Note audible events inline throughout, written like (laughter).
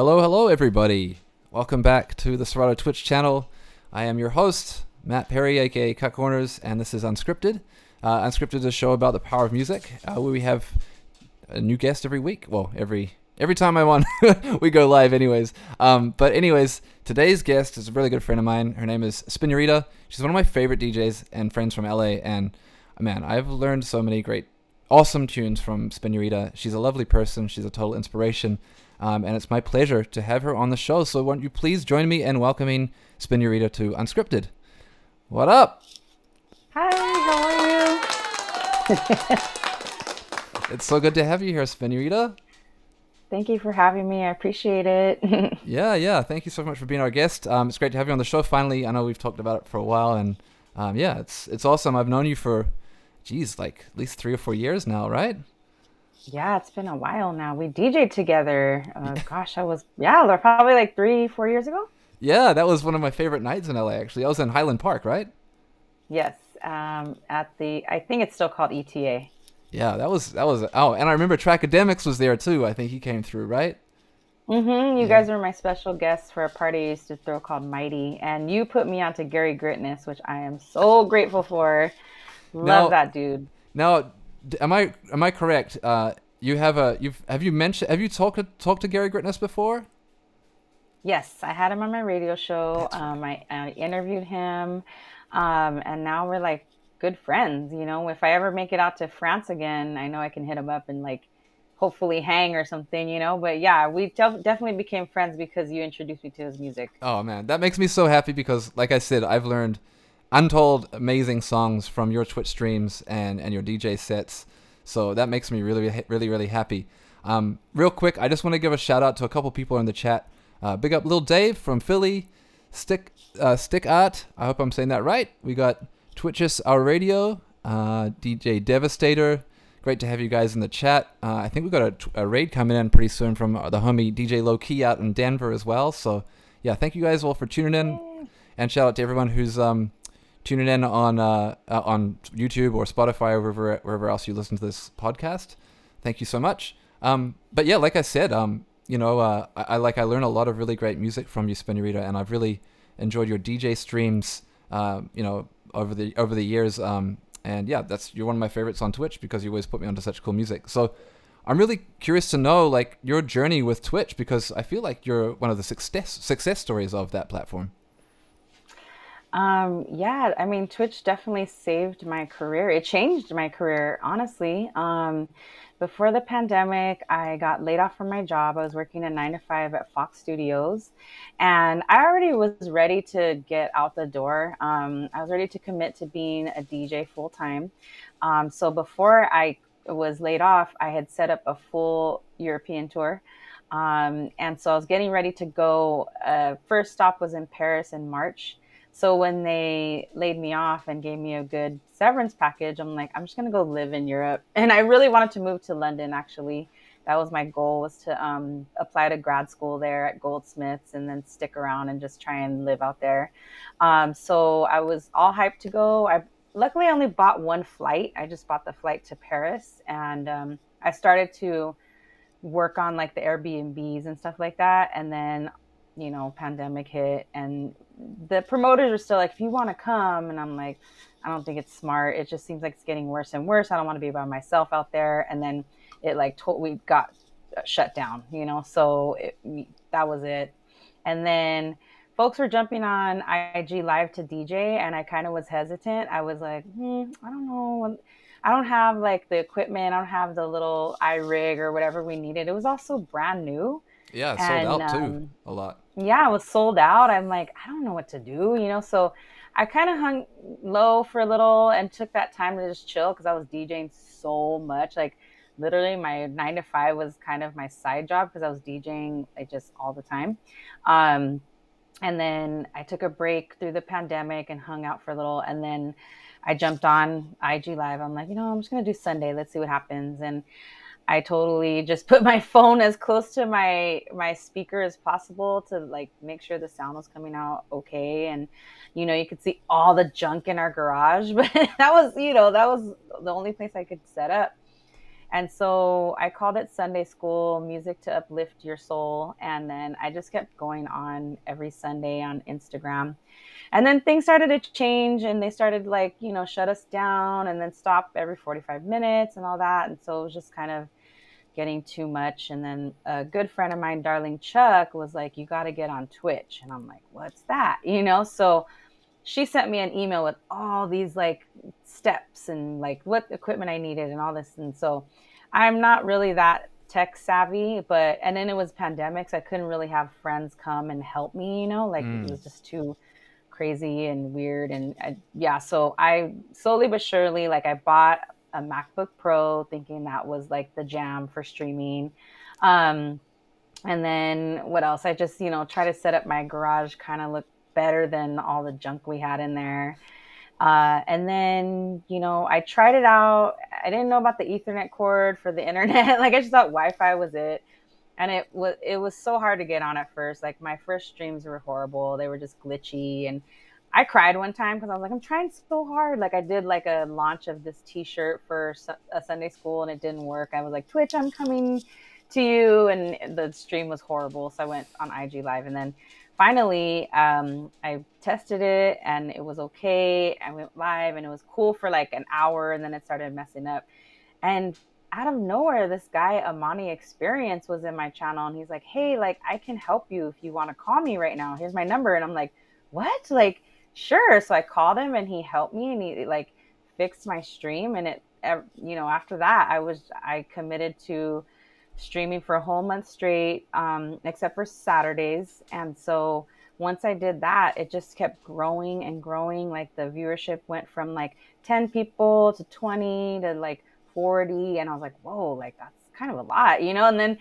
Hello, hello, everybody. Welcome back to the Serato Twitch channel. I am your host, Matt Perry, aka Cut Corners, and this is Unscripted. Uh, Unscripted is a show about the power of music, uh, where we have a new guest every week. Well, every every time I want, (laughs) we go live, anyways. Um, but anyways, today's guest is a really good friend of mine. Her name is Spinurita. She's one of my favorite DJs and friends from LA, and man, I've learned so many great, awesome tunes from Spinurita. She's a lovely person. She's a total inspiration. Um, and it's my pleasure to have her on the show. So, won't you please join me in welcoming Spinurita to Unscripted? What up? Hi, how are you? (laughs) it's so good to have you here, Spinurita. Thank you for having me. I appreciate it. (laughs) yeah, yeah. Thank you so much for being our guest. Um, it's great to have you on the show. Finally, I know we've talked about it for a while, and um, yeah, it's it's awesome. I've known you for, geez, like at least three or four years now, right? Yeah, it's been a while now. We DJed together. Uh, gosh, I was yeah, They're probably like three, four years ago. Yeah, that was one of my favorite nights in LA. Actually, I was in Highland Park, right? Yes, um, at the I think it's still called ETA. Yeah, that was that was oh, and I remember Trackademicks was there too. I think he came through, right? Mm-hmm. You yeah. guys were my special guests for a party I used to throw called Mighty, and you put me onto Gary Gritness, which I am so grateful for. Love now, that dude. Now, am I am I correct? Uh, you have a you've have you mentioned have you talked talked to Gary Gritness before? Yes, I had him on my radio show. Um, I, I interviewed him, um, and now we're like good friends. You know, if I ever make it out to France again, I know I can hit him up and like hopefully hang or something, you know. But yeah, we def- definitely became friends because you introduced me to his music. Oh man, that makes me so happy because, like I said, I've learned untold amazing songs from your Twitch streams and and your DJ sets. So that makes me really, really, really happy. Um, real quick, I just want to give a shout out to a couple people in the chat. Uh, big up, Lil Dave from Philly. Stick, uh, Stick Art. I hope I'm saying that right. We got Twitches Our Radio, uh, DJ Devastator, Great to have you guys in the chat. Uh, I think we've got a, a, raid coming in pretty soon from the homie DJ Low Key out in Denver as well. So, yeah, thank you guys all for tuning in, and shout out to everyone who's um, tuning in on uh, uh, on YouTube or Spotify or wherever wherever else you listen to this podcast. Thank you so much. Um, but yeah, like I said, um, you know, uh, I, I, like I learn a lot of really great music from you, Spinurita, and I've really enjoyed your DJ streams. Uh, you know, over the over the years. Um, and yeah, that's you're one of my favorites on Twitch because you always put me onto such cool music. So I'm really curious to know like your journey with Twitch because I feel like you're one of the success success stories of that platform. Um, yeah, I mean, Twitch definitely saved my career. It changed my career, honestly. Um, before the pandemic, I got laid off from my job. I was working a nine to five at Fox Studios, and I already was ready to get out the door. Um, I was ready to commit to being a DJ full time. Um, so before I was laid off, I had set up a full European tour. Um, and so I was getting ready to go. Uh, first stop was in Paris in March. So when they laid me off and gave me a good severance package, I'm like, I'm just gonna go live in Europe. (laughs) And I really wanted to move to London. Actually, that was my goal was to um, apply to grad school there at Goldsmiths and then stick around and just try and live out there. Um, so I was all hyped to go. I luckily I only bought one flight. I just bought the flight to Paris, and um, I started to work on like the Airbnbs and stuff like that. And then you know, pandemic hit and the promoters are still like, if you want to come, and I'm like, I don't think it's smart. It just seems like it's getting worse and worse. I don't want to be by myself out there. And then it like to- we got shut down, you know. So it, that was it. And then folks were jumping on IG live to DJ, and I kind of was hesitant. I was like, hmm, I don't know. I don't have like the equipment. I don't have the little iRig or whatever we needed. It was also brand new. Yeah, sold and, out too um, a lot. Yeah, it was sold out. I'm like, I don't know what to do, you know. So I kind of hung low for a little and took that time to just chill because I was DJing so much. Like literally, my nine to five was kind of my side job because I was DJing like just all the time. Um, and then I took a break through the pandemic and hung out for a little, and then I jumped on IG Live. I'm like, you know, I'm just gonna do Sunday. Let's see what happens. And I totally just put my (laughs) phone as close to my my speaker as possible to like make sure the sound was coming out okay and you know you could see all the junk in our garage (laughs) but that was you know that was the only place I could set up And so I called it Sunday School Music to Uplift Your Soul. And then I just kept going on every Sunday on Instagram. And then things started to change and they started like, you know, shut us down and then stop every 45 minutes and all that. And so it was just kind of getting too much. And then a good friend of mine, Darling Chuck, was like, You got to get on Twitch. And I'm like, What's that? You know, so she sent me an email with all these like steps and like what equipment I needed and all this. And so I'm not really that tech savvy, but and then it was pandemics. I couldn't really have friends come and help me, you know, like mm. it was just too crazy and weird. And I, yeah, so I slowly but surely, like I bought a MacBook Pro thinking that was like the jam for streaming. Um, and then what else? I just, you know, try to set up my garage kind of look better than all the junk we had in there. Uh, and then, you know, I tried it out. I didn't know about the Ethernet cord for the (laughs) internet. like I just thought Wi-Fi was it, and it was it was so hard to get on at first. Like my first streams were horrible. They were just glitchy, and I cried one time because I was like, I'm trying so hard. Like I did like a launch of this T-shirt for a Sunday school, and it didn't work. I was like, Twitch, I'm coming to you, and the stream was horrible. So I went on IG Live, and then finally, um, I tested it and it was okay. I went live and it was cool for like an hour and then it started messing up. And out of nowhere, this guy, Amani Experience, was in my channel and he's like, Hey, like, I can help you if you want to call me right now. Here's my number. And I'm like, What? Like, sure. So I called him and he helped me and he like fixed my stream. And it, you know, after that, I was, I committed to, streaming for a whole month straight, um, except for Saturdays. And so once I did that, it just kept growing and growing. Like the viewership went from like 10 people to 20 to like 40. And I was like, whoa, like that's kind of a lot, you know? And then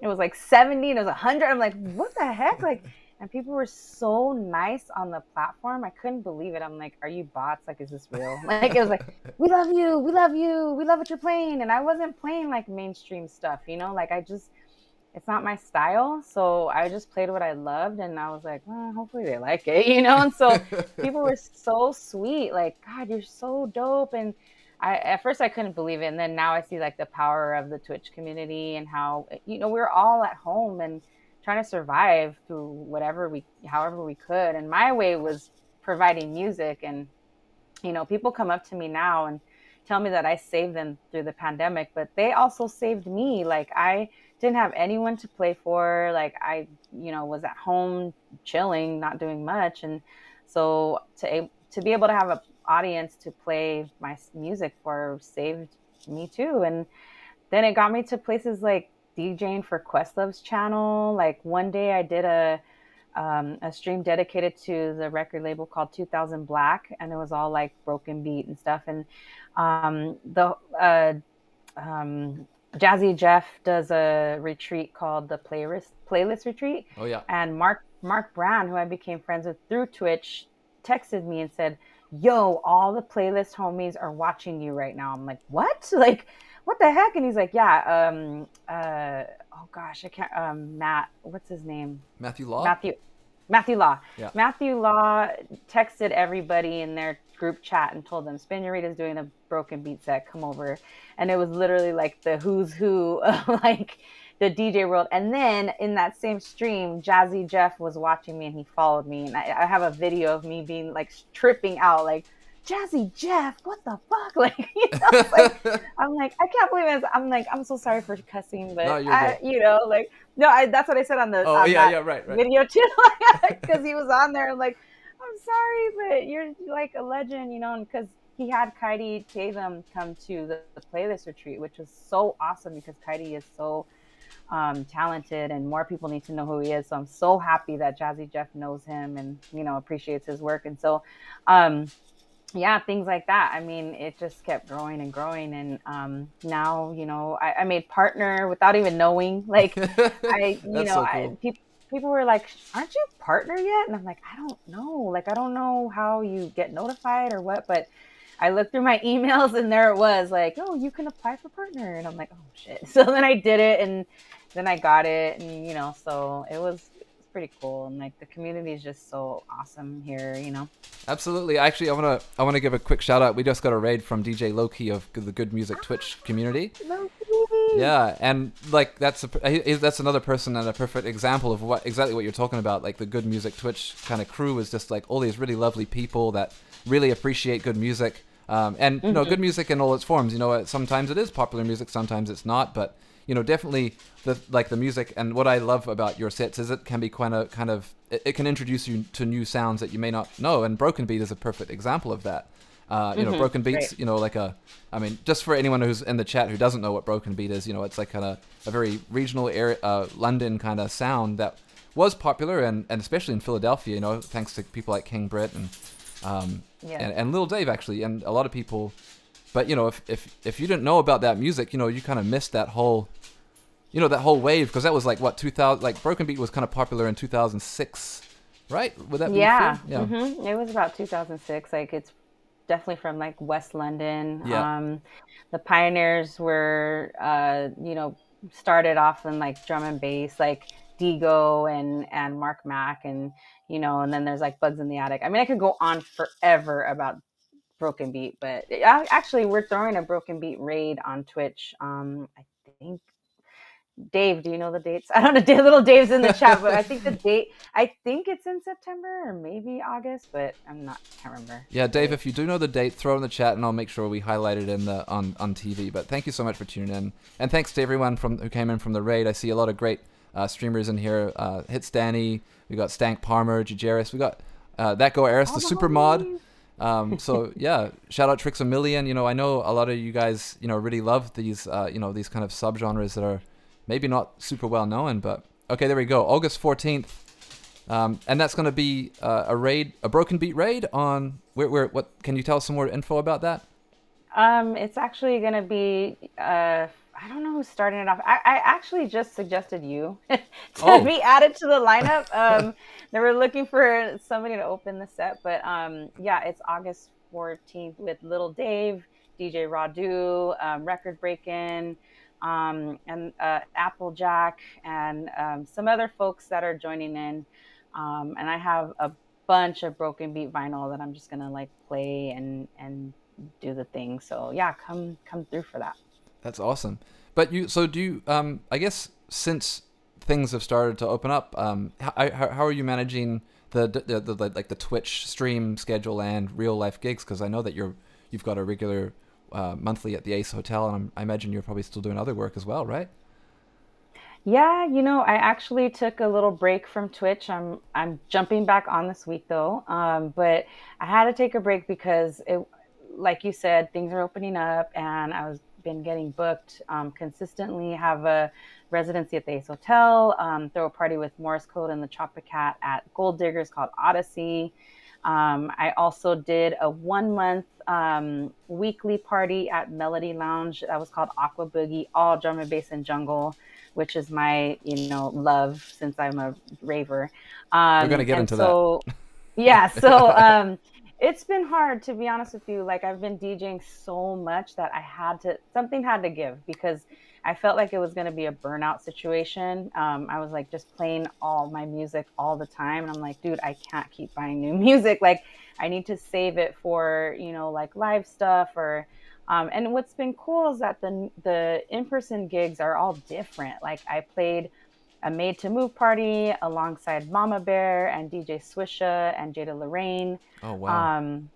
it was like 70 and it was 100. I'm like, what the heck? Like, and people were so nice on the platform. I couldn't believe it. I'm like, are you bots? Like, is this real? (laughs) Like, it was like, we love you, we love you, we love what you're playing. And I wasn't playing like mainstream stuff, you know, like I just, it's not my style. So I just played what I loved. And I was like, well, hopefully they like it, (laughs) you know? And so people were (laughs) so sweet. Like, God, you're so dope. And I, at first I couldn't believe it. And then now I see like the power of the Twitch community and how, you know, we're all at home and, trying to survive through whatever we however we could. And my way was providing music and you know people come up to me now and tell me that I saved them through the pandemic but they also saved me. Like I didn't have anyone to play for. Like I you know was at home chilling not doing much. And so to to be able to have an audience to play my music for saved me too. And then it got me to places like DJing for Questlove's channel. Like one day I did a um, a stream dedicated to the record label called 2000 Black, and it was all like broken beat and stuff. And um, the uh, um, Jazzy Jeff does a retreat called the playlist playlist retreat. Oh yeah. And Mark Mark Brown, who I became friends with through Twitch, texted me and said, "Yo, all the playlist homies are watching you right now." I'm like, "What?" (laughs) Like what the heck? And he's like, yeah, um, uh, oh gosh, I can't, um, Matt, what's his name? Matthew Law? Matthew, Matthew Law. Yeah. Matthew Law texted everybody in their group chat and told them is doing a broken beat set, come over. And it was literally like the who's who (laughs) like the DJ world. And then in that same stream, Jazzy Jeff was watching me and he followed me. And I, I have a video of me being like tripping out, like, Jazzy Jeff, what the fuck? (laughs) Like, you know, like, (laughs) I'm like, I can't believe it. I'm like, I'm so sorry for cussing, but no, I, you know, like, no, I, that's what I said on the oh on yeah yeah right, right video too, (laughs) because he was on there. I'm like, I'm sorry, but you're like a legend, you know, and because he had Kaidi Tatham come to the, the, playlist retreat, which was so awesome because Kaidi is so um, talented and more people need to know who he is. So I'm so happy that Jazzy Jeff knows him and you know appreciates his work. And so um, yeah, things like that. I mean, it just kept growing and growing, and um, now you know, I, I, made partner without even knowing. (laughs) Like, I, (laughs) you know, so cool. I, people people were like, "Aren't you partner yet?" And I'm like, "I don't know. Like, I don't know how you get notified or what." But I looked through my (laughs) emails, and there it was, like, "Oh, you can apply for partner," and I'm like, "Oh shit!" So then I did it, and then I got it, and you know, so it was pretty cool and like the community is just so awesome here you know absolutely actually i want to i want to give a quick shout out we just got a raid from dj loki of the good music twitch community loki Yeah, and like that's a, that's another person and a perfect example of what exactly what you're talking about. Like the good music Twitch kind of crew is just like all these really lovely people that really appreciate good music. Um, and mm-hmm. you know, good mm-hmm. music in all its forms. You know, sometimes it is popular music, sometimes it's not. But you know, definitely the like the music. And what I love about your sets is it can be kind of kind of it, it can introduce you to new sounds that you may not know. And Broken Beat is a perfect example of that. Uh, you mm-hmm. know, broken beats. Right. You know, like a, I mean, just for anyone who's in the chat who doesn't know what broken beat is, you know, it's like kind of a very regional area, uh, London kind of sound that was popular and, and especially in Philadelphia. You know, thanks to people like King Britt and um, yeah. and, and Little Dave actually, and a lot of people. But you know, if if if you didn't know about that music, you know, you kind of missed that whole, you know, that whole wave because that was like what 2000. Like broken beat was kind of popular in 2006 right? Would that yeah. Yeah. Mm-hmm. It was about 2006. Like it's definitely from like West London. Yeah. Um, the pioneers were, uh, you know, started off in like drum and bass, like Dego and and Mark Mac, and you know, and then there's like Bugs in the Attic. I mean, I could go on forever about Broken Beat, but actually, we're throwing a Broken Beat raid on Twitch. Um, I think Dave, do you know the dates? (laughs) I don't know. Little Dave's in the chat, but I think the (laughs) date. I think it's in September or maybe August, but I'm not. Can't remember. Yeah, Dave, if you do know the date, throw in the chat, and I'll make sure we highlight it in the on on TV. But thank you so much for tuning in, and thanks to everyone from who came in from the raid. I see a lot of great uh, streamers in here. Uh, Hits Danny, we got Stank Palmer, Jajeris, we got uh, that go Eris, the super mod. Um, (laughs) so yeah, shout out Tricks a Million. You know, I know a lot of you guys, you know, really love these, uh, you know, these kind of subgenres that are maybe not super well known, but okay, there we go. August 14th. Um, and that's going to be uh, a raid, a broken beat raid on where, where, what, can you tell us some more info about that? Um, it's actually going to be, uh, I don't know who's starting it off. I, I actually just suggested you (laughs) to oh. be added to the lineup. (laughs) Um, they were looking for somebody to open the set, but um, yeah, it's August 14th with Little Dave, DJ Radu, um, Record Breakin', um, and uh, Applejack, and um, some other folks that are joining in. Um, and I have a bunch of broken beat vinyl that I'm just gonna like play and and do the thing. So yeah, come come through for that. That's awesome. But you, so do you? Um, I guess since things have started to open up, um, how, how are you managing the, the, the, like the Twitch stream schedule and real life gigs? Because I know that you're you've got a regular uh, monthly at the Ace Hotel, and I'm, i imagine you're probably still doing other work as well, right? Yeah, you know, I actually took a little break from Twitch. I'm I'm jumping back on this week though, um, but I had to take a break because it, like you said, things are opening up, and I was been getting booked um, consistently. Have a residency at the Ace Hotel. Um, throw a party with Morse Code and the Chopper Cat at Gold Diggers called Odyssey. Um, I also did a one month um, weekly party at Melody Lounge that was called Aqua Boogie, all drum and bass and jungle, which is my you know love since I'm a raver. Um, We're gonna get into so, that. (laughs) yeah, so (laughs) um, it's been hard to be honest with you. Like I've been DJing so much that I had to something had to give because I felt like it was going to be a burnout situation. Um, I was like just playing all my music all the time. And I'm like, dude, I can't keep buying new (laughs) music. Like, I need to save it for, you know, like live stuff or. Um, and what's been cool is that the the in person gigs are all different. Like I played a Made to Move party alongside Mama Bear and DJ Swisha and Jada Lorraine. Oh wow! Um,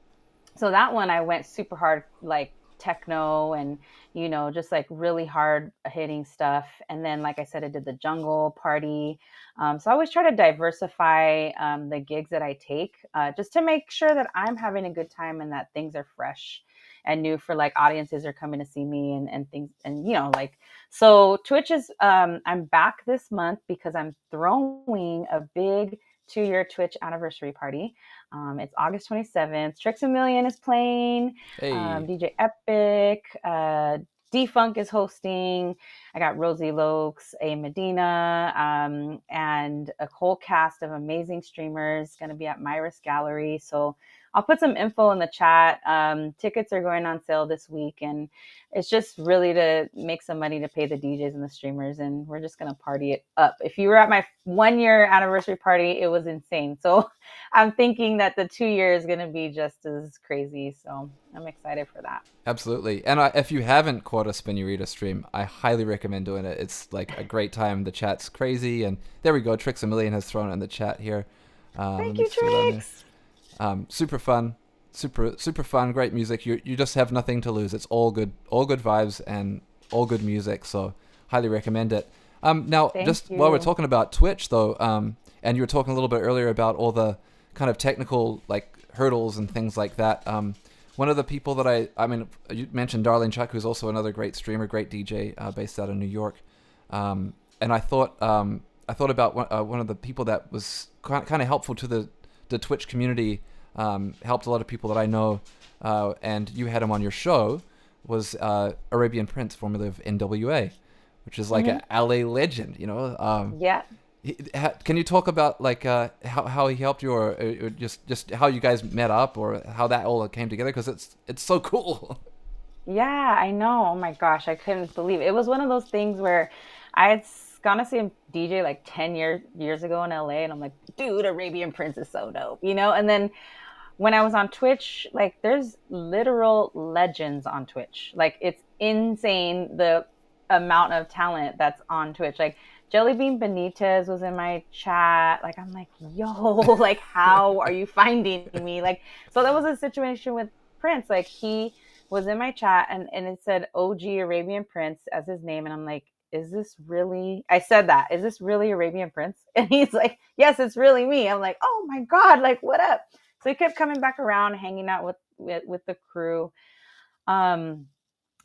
so that one I went super hard, like techno and you know, just like really hard hitting stuff. And then, like I said, I did the jungle party. Um, so I always try to diversify um, the gigs that I take uh, just to make sure that I'm having a good time and that things are fresh and new for like audiences are coming to see me and, and things. And, you know, like, so Twitch is, um, I'm back this month because I'm throwing a big two year Twitch anniversary party. Um, it's August 27th. Tricks a Million is playing. Hey. Um, DJ Epic. Uh, Defunk is hosting. I got Rosie Lokes, A Medina, um, and a whole cast of amazing streamers going to be at Myris Gallery. So I'll put some info in the chat. Um, tickets are going on sale this week, and it's just really to make some money to pay the DJs and the streamers, and we're just gonna party it up. If you were at my one year anniversary party, it was insane. So (laughs) I'm thinking that the two year is gonna be just as crazy. So I'm excited for that. Absolutely, and uh, if you haven't caught a Spinurita stream, I highly recommend doing it. It's like a great time. The chat's crazy, and there we go. Tricks a million has thrown it in the chat here. Um, Thank you, Tricks. Um, super fun, super super fun, great music. You you just have nothing to lose. It's all good, all good vibes and all good music. So highly recommend it. Um, now Thank just you. while we're talking about Twitch though, um, and you were talking a little bit earlier about all the kind of technical like hurdles and things like that. Um, one of the people that I, I mean, you mentioned Darlene Chuck, who's also another great streamer, great DJ, uh, based out of New York. Um, and I thought, um, I thought about one, uh, one of the people that was kind of helpful to the the Twitch community um, helped a lot of people that I know, uh, and you had him on your show, was uh, Arabian Prince, formerly of NWA, which is like mm-hmm. a LA legend, you know. Um, yeah. He, ha, can you talk about like uh, how, how he helped you, or, or, just just how you guys met up, or how that all came together? Because it's it's so cool. Yeah, I know. Oh my gosh, I couldn't believe it. it was one of those things where I had gone to see him DJ like 10 years years ago in LA and I'm like, dude, Arabian Prince is so dope, you know? And then when I was on Twitch, like there's literal legends on Twitch. Like it's insane the amount of talent that's on Twitch. Like Jellybean Benitez was in my chat. Like I'm like, yo, (laughs) like how are you finding me? Like so that was a situation with Prince. Like he was in my chat and, and it said OG Arabian Prince as his name. And I'm like, is this really I said that, is this really Arabian Prince? (laughs) And he's like, Yes, it's really me. I'm like, oh my God, like what up? So he kept coming back around, hanging out with with, with the crew. Um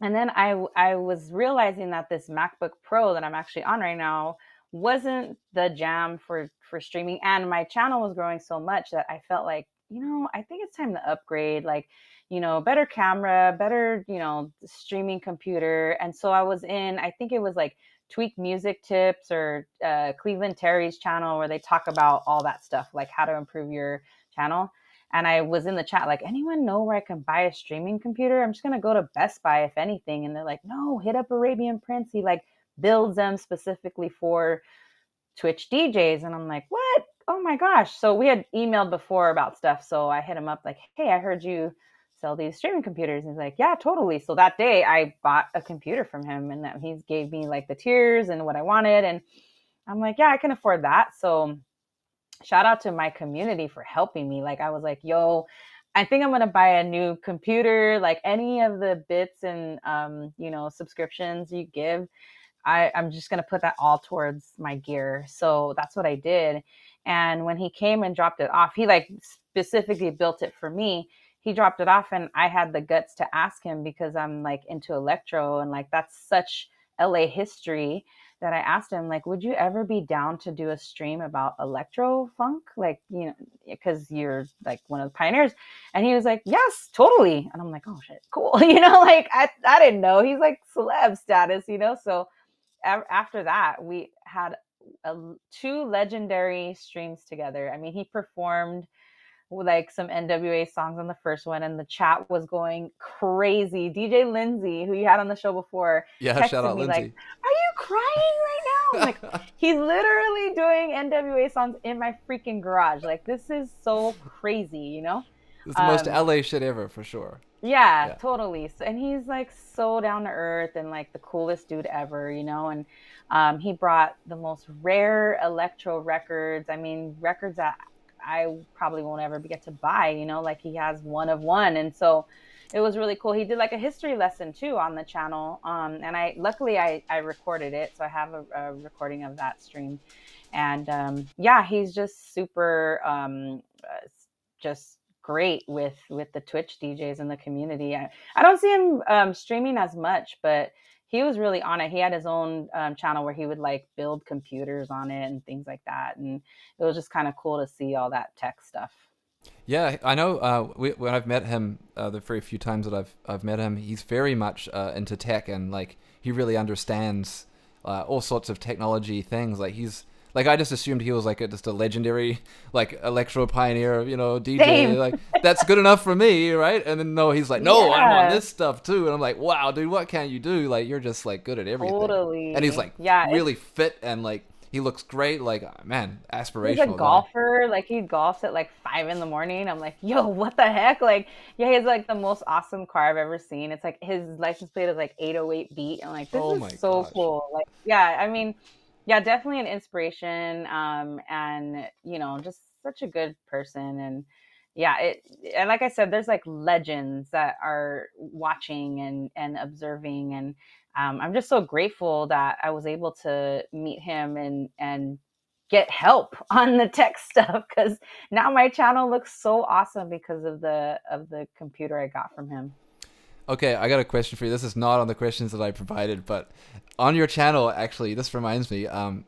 and then I I was realizing that this MacBook Pro that I'm actually on right now wasn't the jam for for streaming and my channel was growing so much that I felt like, you know, I think it's time to upgrade like you know, better camera, better, you know, streaming computer. And so I was in, I think it was like Tweak Music Tips or uh, Cleveland Terry's channel where they talk about all that stuff, like how to improve your channel. And I was in the chat, like, anyone know where I can buy a streaming computer? I'm just going to go to Best Buy, if anything. And they're like, no, hit up Arabian Prince. He like builds them specifically for Twitch DJs. And I'm like, what? Oh my gosh. So we had emailed before about stuff. So I hit him up, like, hey, I heard you sell these streaming computers. And he's like, yeah, totally. So that day I bought a computer from him and that he gave me like the tiers and what I wanted. And I'm like, yeah, I can afford that. So shout out to my community for helping me. Like I was like, yo, I think I'm gonna buy a new computer. Like any of the bits and um, you know, subscriptions you give, I, I'm just gonna put that all towards my gear. So that's what I did. And when he came and dropped it off, he like specifically built it for me he dropped it off and I had the guts to ask him because I'm like into electro and like that's such LA history that I asked him like would you ever be down to do a stream about electro funk? Like you know because you're like one of the pioneers. And he was like yes totally. And I'm like oh shit cool. (laughs) You know like I, I didn't know. He's like celeb status you know? So after that we had a, two legendary streams together. I mean he performed like some NWA songs on the first one, and the chat was going crazy. DJ Lindsay, who you had on the show before, yeah, shout out me Lindsay. like, "Are you crying right now?" like (laughs) he's literally doing NWA songs in my freaking garage. Like this is so crazy, you know. It's the um, most LA shit ever for sure. Yeah, yeah, totally. So, and he's like so down to earth and like the coolest dude ever, you know. And um, he brought the most rare electro records. I mean, records that I probably won't ever get to buy, you know, like he has one of one. And so it was really cool. He did like a history lesson too on the channel. Um, and I, luckily I, I recorded it. So I have a, a recording of that stream. And um, yeah, he's just super, um, uh, just great with, with the Twitch DJs in the community. I, I don't see him um, streaming as much, but he was really on it. He had his own um, channel where he would like build computers on it and things like that, and it was just kind of cool to see all that tech stuff. Yeah, I know. Uh, we, when I've met him, uh, the very few times that I've I've met him, he's very much uh, into tech and like he really understands uh, all sorts of technology things. Like he's Like I just assumed he was like a, just a legendary like electro pioneer, you know, DJ. Same. Like that's good enough for me, right? And then no, he's like, no, I'm on this stuff too. And I'm like, wow, dude, what can you do? Like you're just like good at everything. Totally. And he's like Yeah, it's- really fit and like he looks great. Like uh, man, aspirational. He's a golfer. Like he golfs at like five in the morning. I'm like, yo, what the heck? Like, yeah, he has like the most awesome car I've ever seen. It's like his license plate is like 808 beat. I'm like, this Oh is so gosh. cool. Like, yeah, I mean, yeah, definitely an inspiration. Um, and you know, just such a good person. And yeah, it and like I said, there's like legends that are watching and and observing and um, I'm just so grateful that I was able to meet him and and get help (laughs) on the tech stuff because now my channel looks so awesome because of the of the computer I got from him. Okay, I got a question for you. This is not on the questions that I provided, but on your channel, actually, this reminds me. Um,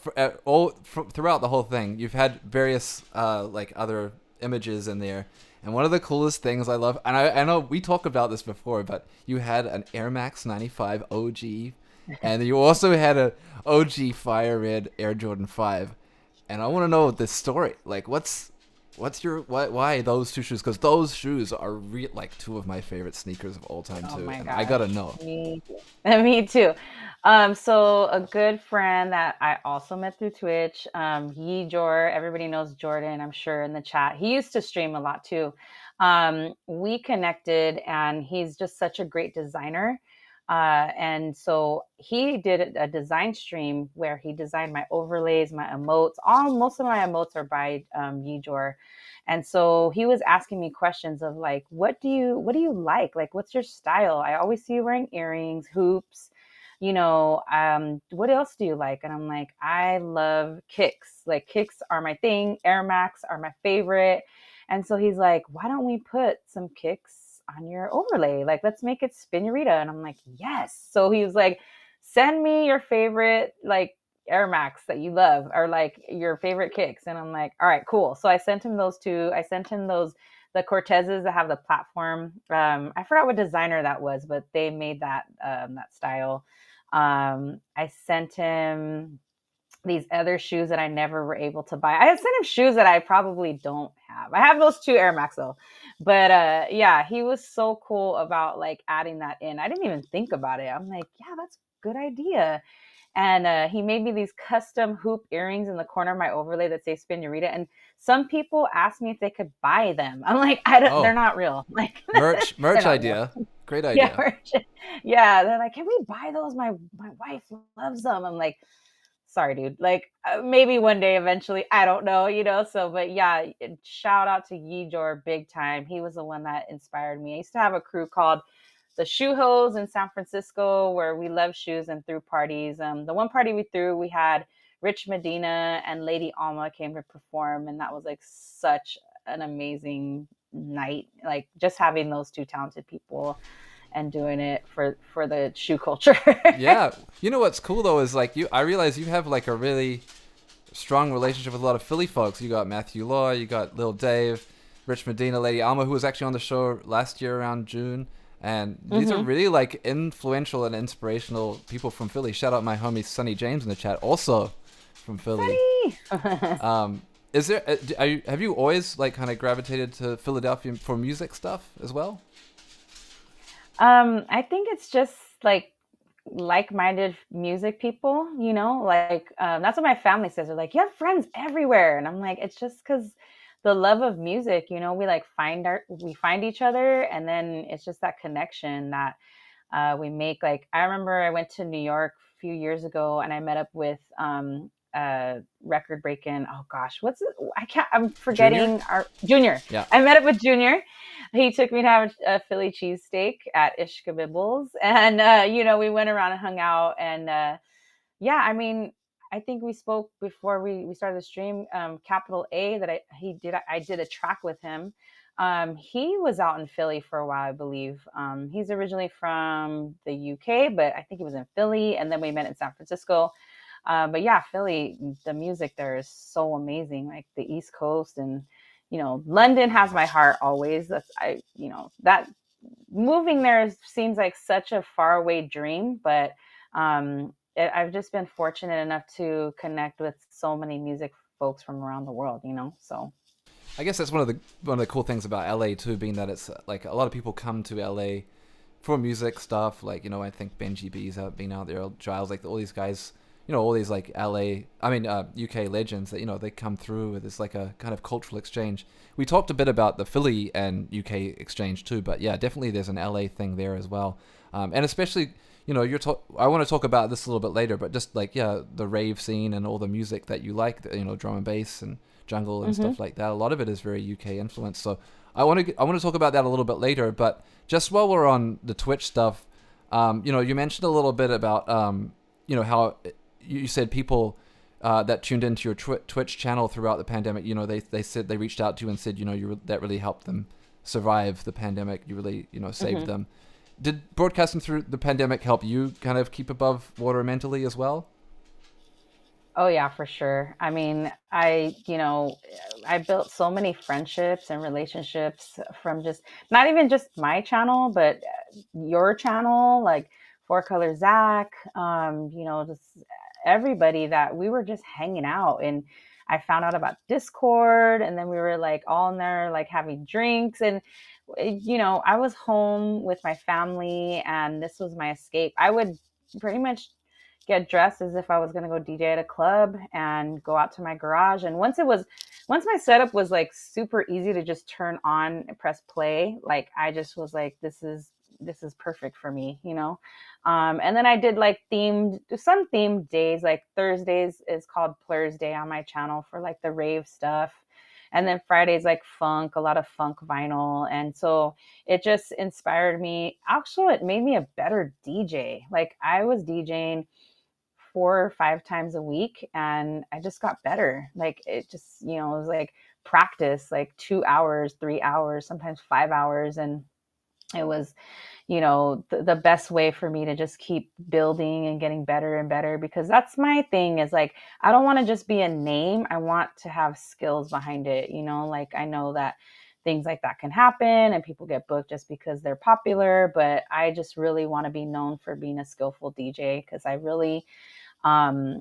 for, uh, all fr- throughout the whole thing, you've had various uh like other images in there, and one of the coolest things I love, and I, I know we talked about this before, but you had an Air Max '95 OG, (laughs) and you also had a OG Fire Red Air Jordan 5, and I want to know the story. Like, what's What's your why? Why those two shoes? Because those shoes are re- like two of my favorite sneakers of all time Oh too. my and I gotta know. Me, (laughs) me too. Um, so a good friend that I also met through Twitch, um, Yi Jor, everybody knows Jordan, I'm sure in the chat. He used to stream a lot too. Um, we connected, and he's just such a great designer. Uh, and so he did a design stream where he designed my overlays, my emotes. All most of my emotes are by um, Yi Jor. And so he was asking me questions of like, what do you what do you like? Like, what's your style? I always see you wearing earrings, hoops. You know, um, what else do you like? And I'm like, I love kicks. Like kicks are my thing. Air Max are my favorite. And so he's like, why don't we put some kicks on your overlay? Like, let's make it Spinnerita. And I'm like, yes. So he was like, send me your favorite like Air Max that you love or like your favorite kicks. And I'm like, all right, cool. So I sent him those two. I sent him those the Cortezes that have the platform. Um, I forgot what designer that was, but they made that um, that style. Um, I sent him these other shoes that I never were able to buy. I sent him shoes that I probably don't have. I have those two Air Max though. But uh yeah, he was so cool about like adding that in. I didn't even think about it. I'm like, yeah, that's a good idea. And uh, he made me these custom hoop earrings in the corner of my overlay that say Spinnerita. And some people asked me if they could buy them. I'm like, I don't. Oh. They're not real. (laughs) Like (laughs) Merch, merch idea. Great (laughs) yeah, idea. merch. yeah. They're like, can we buy those? My my wife loves them. I'm like, sorry, dude. Like uh, maybe one day eventually. I don't know, you know. So, but yeah, shout out to Yijor big time. He was the one that inspired me. I used to have a crew called the Shoe Hose in San Francisco where we love shoes and threw parties. Um, the one party we threw, we had Rich Medina and Lady Alma came to perform, and that was like such an amazing night. Like just having those two talented people and doing it for for the shoe culture. (laughs) yeah. You know what's cool though is like you. I realize you have like a really strong relationship with a lot of Philly folks. You got Matthew Law, you got Lil Dave, Rich Medina, Lady Alma, who was actually on the show last year around June. And these are Mhm. really like influential and inspirational people from Philly. Shout out my homie Sonny James in the chat, also from Philly. (laughs) Um, is there? uh, Are you, have you always like kind of gravitated to Philadelphia for music stuff as well? Um, I think it's just like like-minded music people, you know, like um, that's what my family says. They're like, you have friends everywhere, and I'm like, it's just because the love of music, you know, we like find our we find each other, and then it's just that connection that uh, we make. Like I remember I went to New York a few years ago, and I met up with um, uh, record breaking. Oh gosh, what's it? I can't. I'm forgetting our Junior. Yeah. I met up with Junior he took me to have a Philly cheesesteak at Ishkabibbles. (laughs) And, uh, you know, we went around and hung out. And uh, yeah, I mean, I think we spoke before we, we started the stream. Um, Capital A that I he did I did a track with him. Um, he was out in Philly for a while, I believe. Um, he's originally from the UK, but I think he was in Philly, and then we met in San Francisco. Uh, but yeah, Philly, the music there is so amazing, like the East Coast and you know, London has my heart always. That's I, you know, that moving there seems like such a faraway dream, but um, it, I've just been fortunate enough to connect with so many music folks from around the world, you know. So I guess that's one of the one of the cool things about LA too, being that it's like a lot of people come to LA for music stuff. Like you know, I think Benji B's out been out there, Gilles, like all these guys. You know, all these like LA, I mean uh, UK legends that you know they come through with this like a kind of cultural exchange. We talked a bit about the Philly and UK exchange too, but yeah, definitely there's an LA thing there as well, um, and especially you know, you're talk. I want to talk about this a little bit later, but just like yeah, the rave scene and all the music that you like, you know, drum and bass and jungle and mm-hmm. stuff like that. A lot of it is very UK influenced. So I want to I want to talk about that a little bit later. But just while we're on the Twitch stuff, um, you know, you mentioned a little bit about um, you know how you said people. Uh, that tuned into your tw- Twitch channel throughout the pandemic, you know, they they said they reached out to you and said, you know, you re- that really helped them survive the pandemic. You really, you know, saved mm-hmm. them did broadcasting through the pandemic help you kind of keep above water mentally as well? Oh yeah, for sure. I mean, I, you know, I built so many friendships and relationships from just not even just my channel, but your channel, like Four Color Zach, um, you know, just everybody that we were just hanging out and I found out about Discord and then we were like all in there like having drinks and Eh, you know, I was home with my family and this was my escape. I would pretty much get dressed as if I was going to go DJ at a club and go out to my garage. And once it was, once my setup was like super easy to just turn on press play, like I just was like, this is, this is perfect for me, you know? Um, and then I did like themed, some themed days, like Thursdays is called Plurs Day on my channel for like the rave stuff and then Fridays like funk, a lot of funk vinyl. And so it just inspired me. Actually, it made me a better DJ. Like I was DJing four or five times a week and I just got better. Like it just, you know, it was like practice, like two hours, three hours, sometimes five hours. And it was you know the, the best way for me to just keep building and getting better and better because that's my thing is like i don't want to just be a name i want to have skills behind it you know? Like i know that things like that can happen and people get booked just because they're popular but i just really want to be known for being a skillful dj because i really um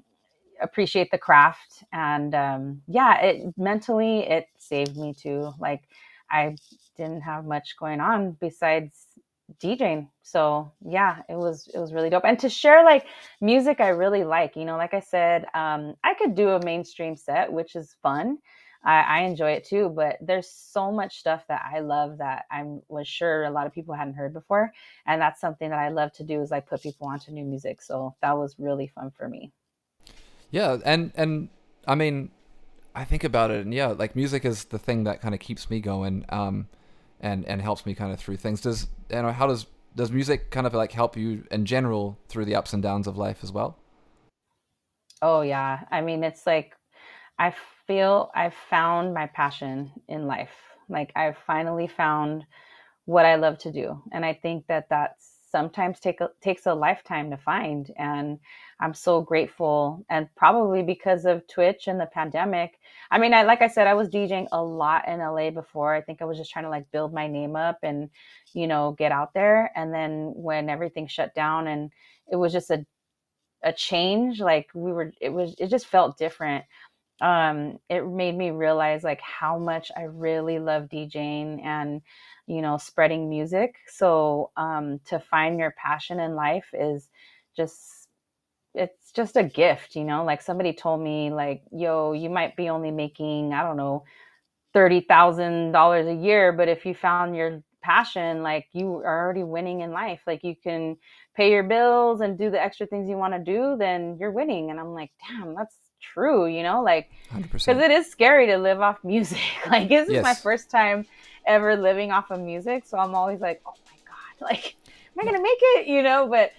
appreciate the craft and um yeah it mentally it saved me too. Like i didn't have much going on besides DJing. So yeah, it was it was really dope. And to share like music I really like, you know, like I said, um, I could do a mainstream set, which is fun. I, I enjoy it too, but there's so much stuff that I love that I was sure a lot of people hadn't heard before. And that's something that I love to do is like put people onto new music. So that was really fun for me. Yeah, and and I mean, I think about it, and yeah, like music is the thing that kind of keeps me going. Um, and and helps me kind of through things. Does you know how does does music kind of like help you in general through the ups and downs of life as well? Oh yeah, I mean it's like I feel I've found my passion in life. Like I've finally found what I love to do, and I think that that's sometimes take a, takes a lifetime to find. And I'm so grateful, and probably because of Twitch and the pandemic. I mean, I like I said, I was DJing a lot in LA before. I think I was just trying to like build my name up and you know get out there. And then when everything shut down, and it was just a a change. Like we were, it was, it just felt different um, it made me realize like how much I really love DJing and you know spreading music so um, to find your passion in life is just it's just a gift you know like somebody told me like yo you might be only making i don't know $30,000 a year but if you found your passion like you are already winning in life like you can pay your bills and do the extra things you want to do then you're winning and i'm like damn that's true you know like because it is scary to live off music (laughs) like this yes. is my first time ever living off of music. So I'm always like, oh my God, like, am I going to make it? You know, but,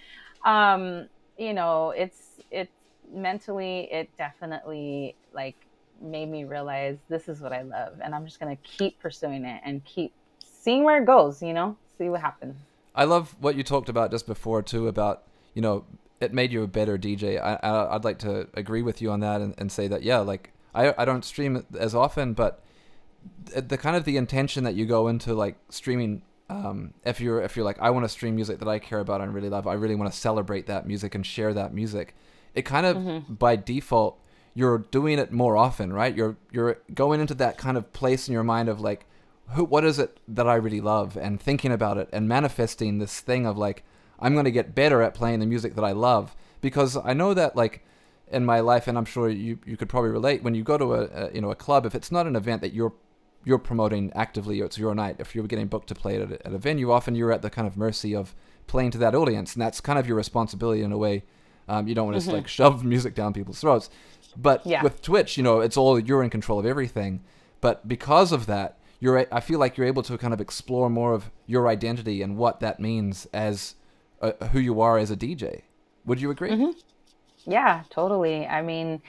um, you know, it's, it's mentally, it definitely like made me realize this is what I love. And I'm just going to keep pursuing it and keep seeing where it goes, you know, see what happens. I love what you talked about just before too about, you know, it made you a better DJ. I, I would like to agree with you on that and, and say that yeah, like I I don't stream as often, but the kind of the intention that you go into like streaming um, if you're if you're like I want to stream music that I care about and really love, I really want to celebrate that music and share that music. It kind of mm-hmm. by default you're doing it more often, right? You're you're going into that kind of place in your mind of like, who, what is it that I really love, and thinking about it and manifesting this thing of like, I'm going to get better at playing the music that I love because I know that like in my life, and I'm sure you you could probably relate when you go to a, a you know a club if it's not an event that you're you're promoting actively, it's your night. If you're getting booked to play at a, at a venue, often you're at the kind of mercy of playing to that audience, and that's kind of your responsibility in a way. Um, you don't want to mm-hmm. like shove music down people's throats, but yeah. with Twitch, you know, it's all you're in control of everything. But because of that, you're I feel like you're able to kind of explore more of your identity and what that means as a, who you are as a DJ. Would you agree? Mm-hmm. Yeah, totally. I mean,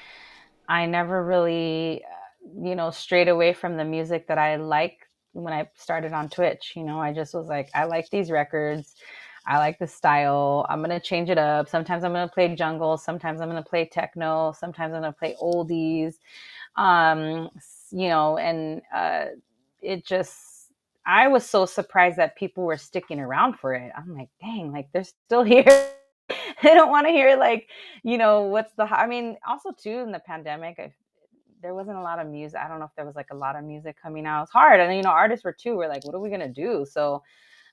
I never really you know, strayed away from the music that I like when I started on Twitch. You know, I just was like, I like these records. I like the style. I'm gonna change it up. Sometimes I'm gonna play jungle. Sometimes I'm gonna play techno. Sometimes I'm gonna play oldies. Um, you know, and uh, it just I was so surprised that people were sticking around for it. I'm like, dang, like they're still (laughs) here. they don't want to hear like, you know, what's the I mean, also too in the pandemic, I there wasn't a lot of music. I don't know if there was like a lot of music coming out. It's hard. And you know, artists were too. We're like, what are we gonna do? So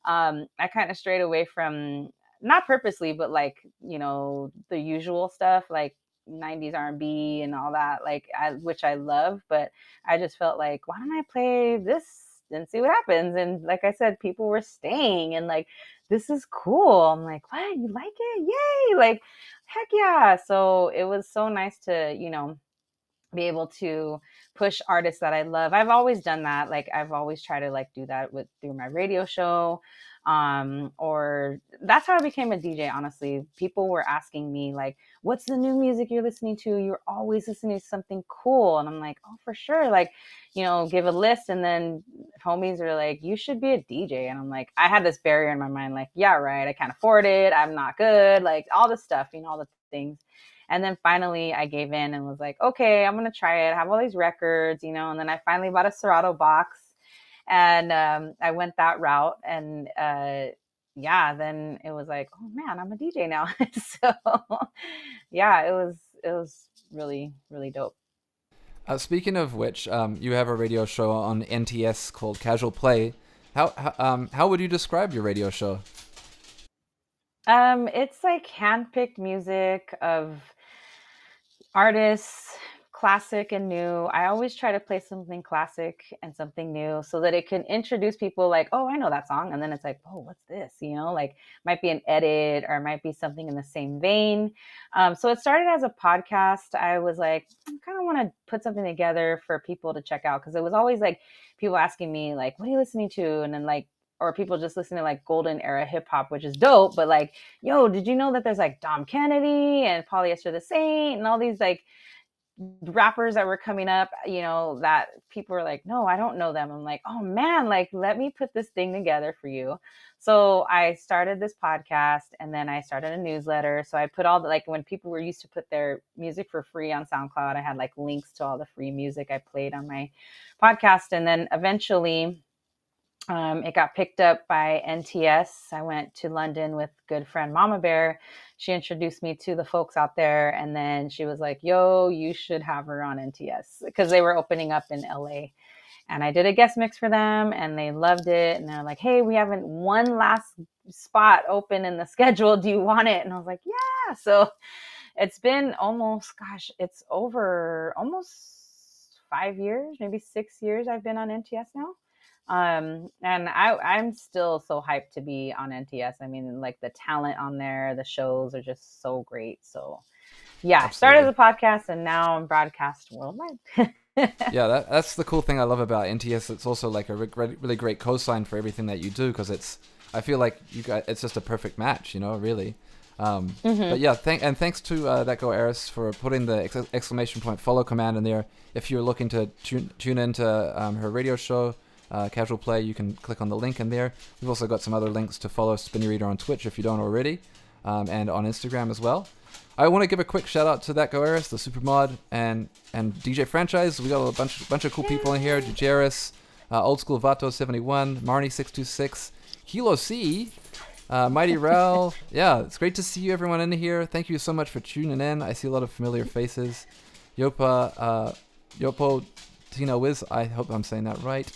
um I kind of strayed away from not purposely, but like, you know, the usual stuff like 90s R&B and all that, like I, which I love, but I just felt like, why don't I play this and see what happens? And like I said, people were staying and like, this is cool. I'm like, what? You like it? Yay! Like, heck yeah! So it was so nice to, you know, be able to push artists that I love. I've always done that. Like I've always tried to like do that with through my radio show. Um, or that's how I became a DJ, honestly. People were asking me, like, what's the new music you're listening to? You're always listening to something cool. And I'm like, oh, for sure. Like, you know, give a list. And then homies are like, you should be a DJ. And I'm like, I had this barrier in my mind, like, yeah, right. I can't afford it. I'm not good. Like all the stuff, you know, all the things. And then finally I gave in and was like, okay, I'm to try it. I have all these records, you know, and then I finally bought a Serato box and um, I went that route. And uh, yeah, then it was like, oh man, I'm a DJ now. (laughs) so yeah, it was, it was really, really dope. Uh, speaking of which, um, you have a radio show on NTS called Casual Play. How how, um, how would you describe your radio show? Um, it's like handpicked music of artists, classic and new. I always try to play something classic and something new so that it can introduce people like, oh, I know that song. And then it's like, oh, what's this? You know, like might be an edit or might be something in the same vein. Um, so it started as a podcast. I was like, I kind of want to put something together for people to check out because it was always like people asking me, like, what are you listening to? And then like or people just listening to like golden era hip hop, which is dope. But like, yo, did you know that there's like Dom Kennedy and Polyester the Saint and all these like rappers that were coming up, you know, that people were like, no, I don't know them. I'm like, oh man, like, let me put this thing together for you. So I started this podcast and then I started a newsletter. So I put all the, like, when people were used to put their music for free on SoundCloud, I had like links to all the free music I played on my podcast. And then eventually, um, it got picked up by NTS. I went to London with good friend Mama Bear. She introduced me to the folks out there, and then she was like, "Yo, you should have her on NTS because they were opening up in LA." And I did a guest mix for them, and they loved it. And they're like, "Hey, we haven't one last spot open in the (laughs) schedule. Do you want it?" And I was like, "Yeah." So it's been almost, gosh, it's over almost five years, maybe six years. I've been on NTS now um and i i'm still so hyped to be on nts i mean like the talent on there the shows are just so great so yeah Absolutely. started as a podcast and now i'm broadcast worldwide (laughs) yeah that, that's the cool thing i love about nts it's also like a re- really great cosign for everything that you do because it's i feel like you got it's just a perfect match you know really um, mm-hmm. But yeah, thank and thanks to uh, that go Eris for putting the ex- exclamation point follow command in there. If you're looking to tune tune into um, her radio show, uh, Casual Play, you can click on the link in there. We've also got some other links to follow Spinurita on Twitch if you don't already, um, and on Instagram as well. I want to give a quick shout out to that Goeris, the Supermod, and and DJ Franchise. We got a bunch bunch of cool people in here. Jajeris, uh, Old School Vato 71, Marnie 626, Kilo C, uh, Mighty (laughs) Rel. Yeah, it's great to see you, everyone in here. Thank you so much for tuning in. I see a lot of familiar faces. Yopa, uh, Yopo, Tina Wiz. I hope I'm saying that right.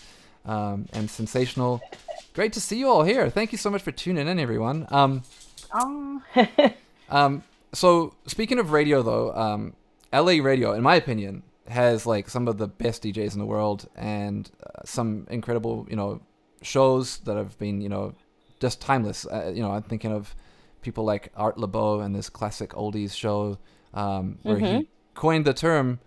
Um, and sensational. Great to see you all here. Thank you so much for tuning in, everyone. Um, Oh. (laughs) um, so speaking of radio, though, um, LA radio, in my opinion, has like some of the best DJs in the world and uh, some incredible, you know, shows that have been, you know, just timeless. Uh, you know, I'm thinking of people like Art Laboe and this classic oldies show um, where he coined the term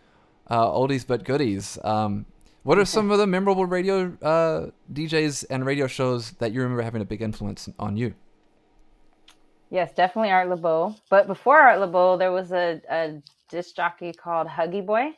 uh, oldies but goodies. Um, what are some of the memorable radio uh, DJs and radio shows that you remember having a big influence on you? Yes, definitely Art Laboe. But before Art Laboe, there was a, a disc jockey called Huggy Boy.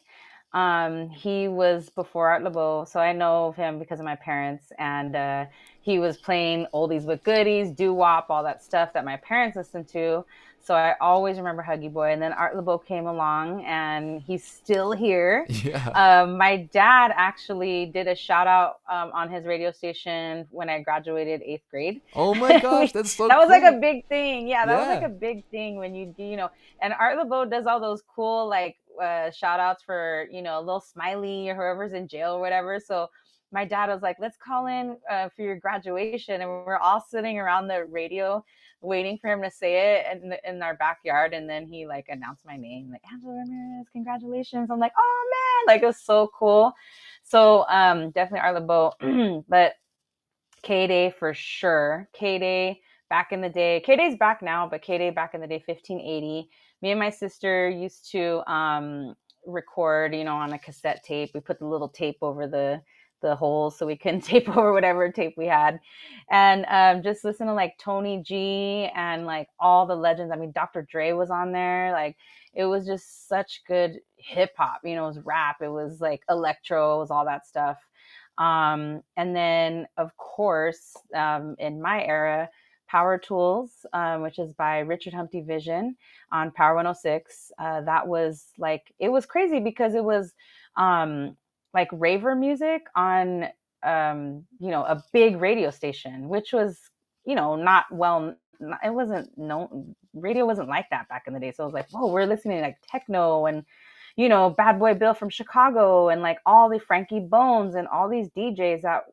Um, he was before Art Laboe, so I know of him because of my parents. And uh, he was playing oldies but goodies, doo wop, all that stuff that my parents listened to. So I always remember Huggy Boy. And then Art Laboe came along, and he's still here. (laughs) Yeah. Um, my dad actually did a shout out um, on his radio station when I graduated eighth grade. Oh my (laughs) gosh, that's so. that was like a big thing. Yeah, that was like a big thing when you you know. And Art Laboe does all those cool like uh, shout outs for you know a little Smiley or whoever's in jail or whatever. So my dad was like, "Let's call in uh, for your graduation," and we're all sitting around the radio waiting for him to say it in, the, in our backyard and then he like announced my name like angela ramirez congratulations. I'm like oh man. Like it was so cool. So um definitely art (clears throat) Laboe. but k-day for sure. K-day back in the day k-day's back now but k-day back in the day 1580 me and my sister used to um record you know on a cassette tape. We put the little tape over the the holes so we couldn't (laughs) tape over whatever tape we had and um, just listen to like Tony G and like all the legends. I mean, Dr. Dre was on there. Like, it was just such good hip hop. You know, it was rap, it was like electro, it was all that stuff. Um, and then, of course, um, in my era, Power Tools, um, which is by Richard Humpty Vision on Power 106. Uh, that was like, it was crazy because it was um, like raver music on um, you know, a big radio station, which was, you know, not well, it wasn't known. Radio wasn't like that back in the day. So I was like, whoa, we're listening to like techno and, you know, Bad Boy Bill from Chicago and like all the Frankie Bones and all these DJs that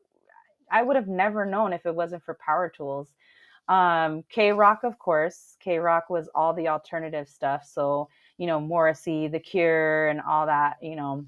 I would have never known if it wasn't for Power Tools. Um, K Rock, of course. K Rock was all the alternative stuff. So, you know, Morrissey, The Cure, and all that, you know,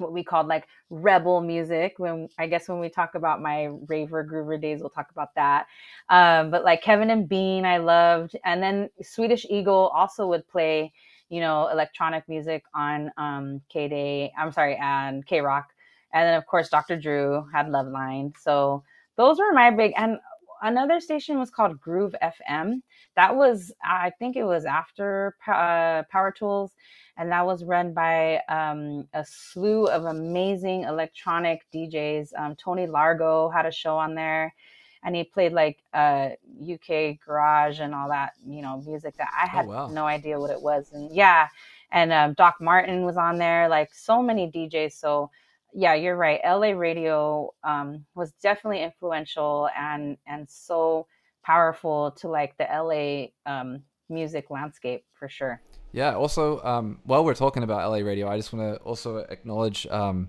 what we called like rebel music when i guess when we talk about my raver groover days we'll talk about that. Um, but like kevin and bean i loved. And then swedish egil also would play you know electronic music on um, k day i'm sorry and k rock and then of course dr drew had loveline so those were my big and another station was called groove fm that was i think it was after uh, power tools and that was run by um, a slew of amazing electronic DJs. Um, Tony Largo had a show on there, and he played like uh, UK garage and all that, you know, music that I had wow. no idea what it was. And yeah, and um, Doc Martin was on there, like so many DJs. So yeah, you're right. LA radio um, was definitely influential and and so powerful to like the LA um, music landscape for sure. Yeah. Also, um, while we're talking about LA radio, I just want to also acknowledge um,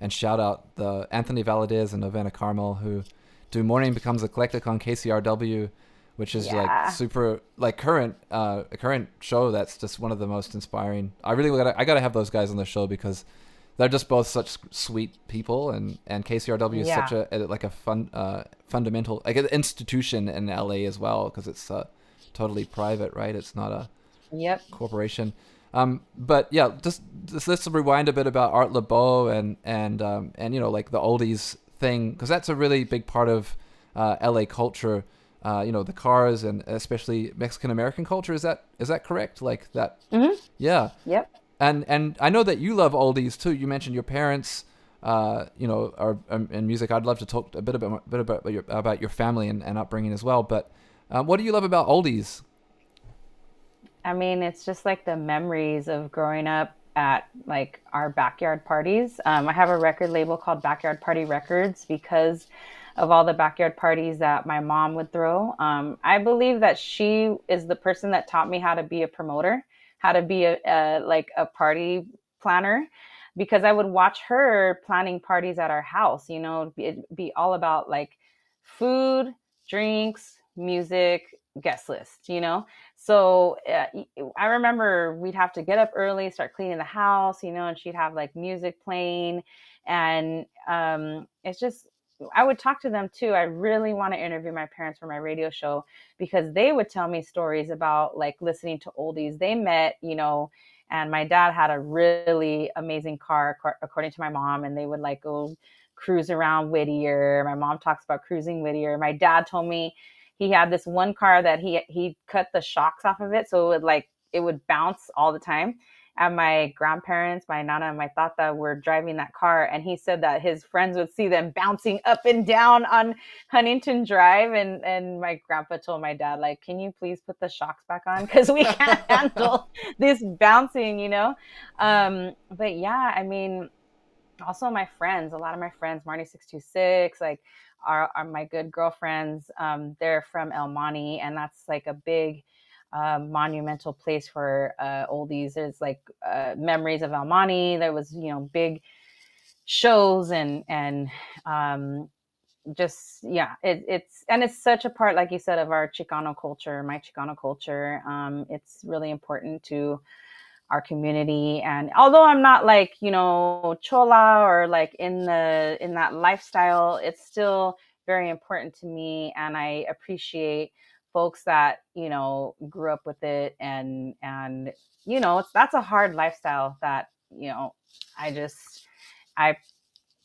and shout out the Anthony Valadez and Novena Carmel who do Morning Becomes Eclectic on KCRW, which is Yeah. like super like current uh, a current show that's just one of the most inspiring. I really gotta I gotta have those guys on the show because they're just both such sweet people and and KCRW is Yeah. such a, like a fun uh, fundamental like an institution in LA as well because it's uh, totally private, right? It's not a Yep. corporation. Um, but yeah, just, just let's rewind a bit about Art Laboe and and um, and you know like the oldies thing because that's a really big part of uh, LA culture. Uh, you know the cars and especially Mexican American culture. Is that is that correct? Like that? Mhm. Yeah. Yep. And and I know that you love oldies too. You mentioned your parents. Uh, you know, are um, in music. I'd love to talk a bit about a bit about your about your family and, and upbringing as well. But uh, what do you love about oldies? I mean, it's just like the memories of growing up at like our backyard parties. Um, I have a record label called Backyard Party Records because of all the backyard parties that my mom would throw. Um, I believe that she is the person that taught me how to be a promoter, how to be a, a like a party planner because I would watch her planning parties at our house. You know, it'd be all about like food, drinks, music, guest list, you know? So uh, I remember we'd have to get up early, start cleaning the house, you know, and she'd have like music playing. And um, it's just, I would talk to them too. I really want to interview my parents for my radio show because they would tell me stories about like listening to oldies. They met, you know, and my dad had a really amazing car according to my mom and they would like go cruise around whittier my mom talks about cruising whittier my dad told me he had this one car that he he cut the shocks off of it so it would like it would bounce all the time and my grandparents, my nana and my tata were driving that car, and he said that his friends would see them bouncing up and down on Huntington Drive, and and my grandpa told my dad like, "Can you please put the shocks back on because we can't (laughs) handle this bouncing," you know. Um, but yeah, I mean, also my friends, a lot of my friends, Marty six two six, like are, are my good girlfriends. Um, they're from El Monte, and that's like a big uh, monumental place for uh, oldies. There's like uh, memories of Monte. There was you know big shows and and um, just yeah, it, it's and it's such a part, like you said, of our Chicano culture, my Chicano culture. Um, it's really important to our community and although i'm not like you know chola or like in the in that lifestyle it's still very important to me and i appreciate folks that you know grew up with it and and you know it's that's a hard lifestyle that you know i just i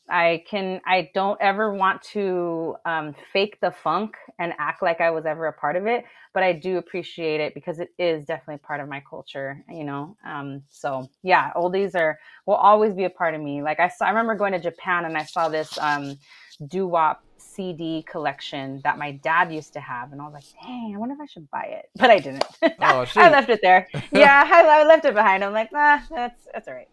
i can i don't ever want to um, fake the funk and act like i was ever a part of it but i do appreciate it because it is definitely part of my culture you know um, so yeah oldies are will always be a part of me. Like i saw i remember going to japan and i saw this um, doo-wop CD collection that my dad used to have, and I was like, "Dang, I wonder if I should buy it," but I didn't. (laughs) Oh, (laughs) I left it there. (laughs) Yeah, I, I, left it behind. I'm like, nah, that's that's all right.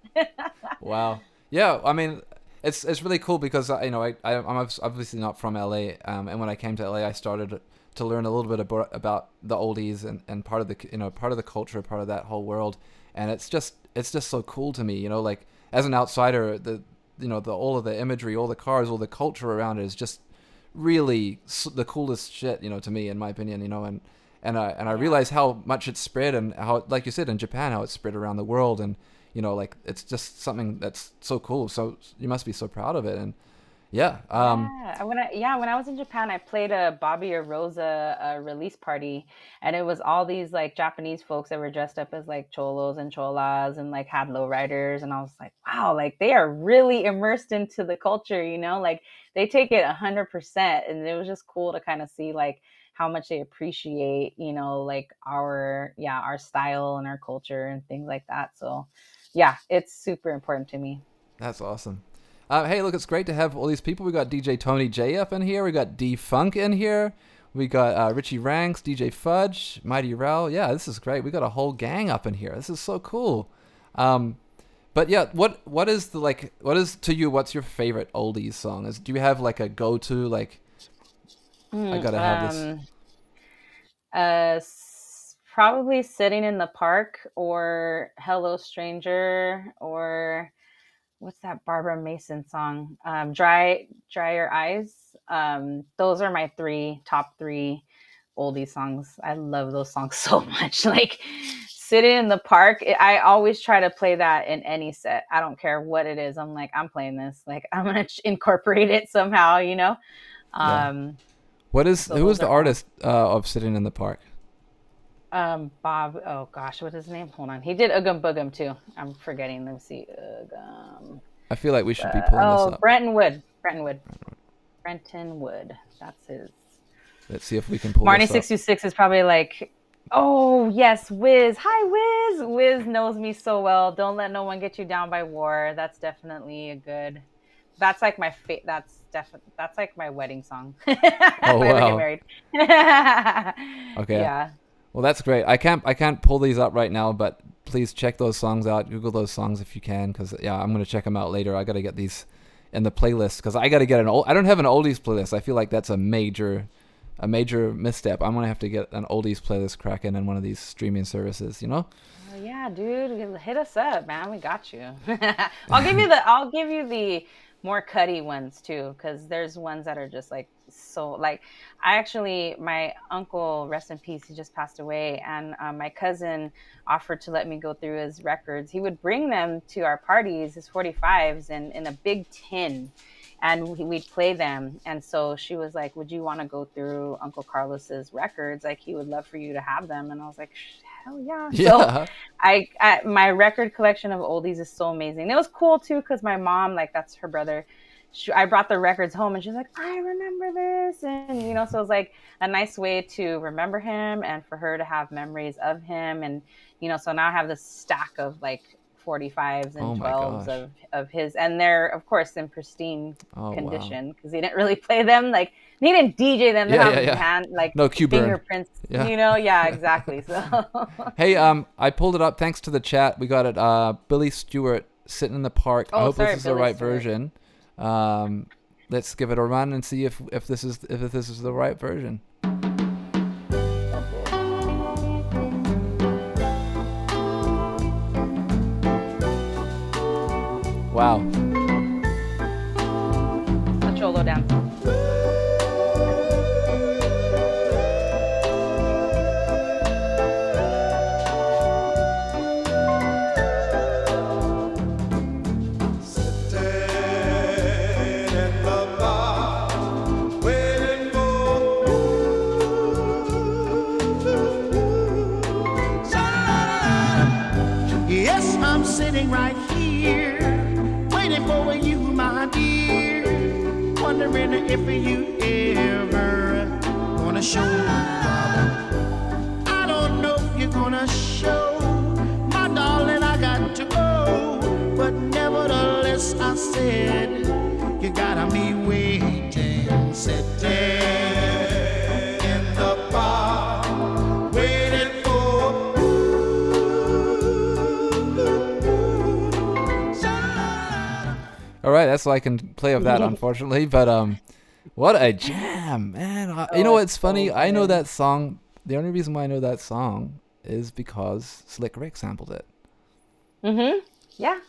wow. Yeah, I mean, it's it's really cool because uh, you know I, I am obviously not from LA, um, and when I came to LA, I started to learn a little bit about about the oldies and, and part of the you know part of the culture, part of that whole world, and it's just it's just so cool to me. You know, like as an outsider, the you know the all of the imagery, all the cars, all the culture around it is just really the coolest shit, you know, to me, in my opinion, you know, and and I and I realize how much it's spread and how, like you said, in Japan, how it's spread around the world, and you know, like it's just something that's so cool. So you must be so proud of it, and yeah. Um, yeah. When I yeah when I was in Japan, I played a Bobby Oroza uh, release party, and it was all these like Japanese folks that were dressed up as like cholos and cholas and like had lowriders, and I was like, wow, like they are really immersed into the culture, you know, like they take it a hundred percent, and it was just cool to kind of see like how much they appreciate, you know, like our yeah our style and our culture and things like that. So yeah, it's super important to me. That's awesome. Uh, hey, look, it's great to have all these people. We got DJ Tony J up in here. We got D Funk in here. We got uh, Richie Ranks, DJ Fudge, Mighty Rel. Yeah, this is great. We got a whole gang up in here. This is so cool. Um, but yeah, what what is the like? What is to you? What's your favorite oldies song? Is do you have like a go to like? Mm, I gotta have um, this. Uh, probably sitting in the park or Hello Stranger or what's that Barbara Mason song? Um, Dry Dry Your Eyes. Um, those are my three top three oldie songs. I love those songs (laughs) so much. Like sitting in the park, I always try to play that in any set. I don't care what it is. I'm like, I'm playing this. Like I'm gonna incorporate it somehow. You know. Um, yeah. What is so who is the artist uh, of sitting in the park? Um Bob. Oh gosh, what is his name? Hold on. He did Oogum Boogum too. I'm forgetting. Let me see. Oogum. I feel like we should be pulling uh, this oh, up. Brenton Wood. Brenton Wood. Brenton Wood. That's his. Let's see if we can pull. Marty six two six is probably like. Oh yes, Wiz. Hi, Wiz. Wiz knows me so well. Don't let no one get you down by war. That's definitely a good. That's like my fa- That's definitely that's like my wedding song. (laughs) oh wow. (laughs) okay. Yeah. Well, that's great. I can't I can't pull these up right now, but please check those songs out. Google those songs if you can, because yeah, I'm gonna check them out later. I gotta get these in the playlist because I got to get an old. I don't have an oldies playlist. I feel like that's a major, a major misstep. I'm gonna have to get an oldies playlist cracking in one of these streaming services. You know. Oh, yeah, dude, hit us up, man. We got you. (laughs) I'll give you the. I'll give you the more cutty ones too, because there's ones that are just like so like i actually my uncle rest in peace he just passed away. And um, my cousin offered to let me go through his records. He would bring them to our parties his 45s and in a big tin. And we'd play them. And so she was like would you want to go through uncle carlos's records? Like he would love for you to have them. And i was like hell yeah. (laughs) yeah. So I, I, my record collection of oldies is so amazing. It was cool too because my mom, like that's her brother, she, I brought the records home and she's like, I remember this. And, you know, so it was like a nice way to remember him and for her to have memories of him. And, you know, so now I have this stack of like 45s and oh 12s of, of his. And they're, of course, in pristine oh, condition because wow. he didn't really play them. Like, he didn't DJ them. Yeah, yeah, yeah. Hand, like, no cue fingerprints. Yeah. You know, yeah, (laughs) exactly. So, (laughs) hey, um, I pulled it up thanks to the chat. We got it. Uh, Billy Stewart sitting in the park. Oh, I hope sorry, this is Billy the right Stewart. version. Um, let's give it a run and see if, if this is if this is the right version. Wow. If you ever gonna show I don't know if you're gonna show my darling I got to go but nevertheless I said you gotta be waiting sitting All right, that's all I can play of that, unfortunately. But um, what a jam, man! I, you know what's funny? I know that song. The only reason why I know that song is because Slick Rick sampled it. Mhm. Yeah.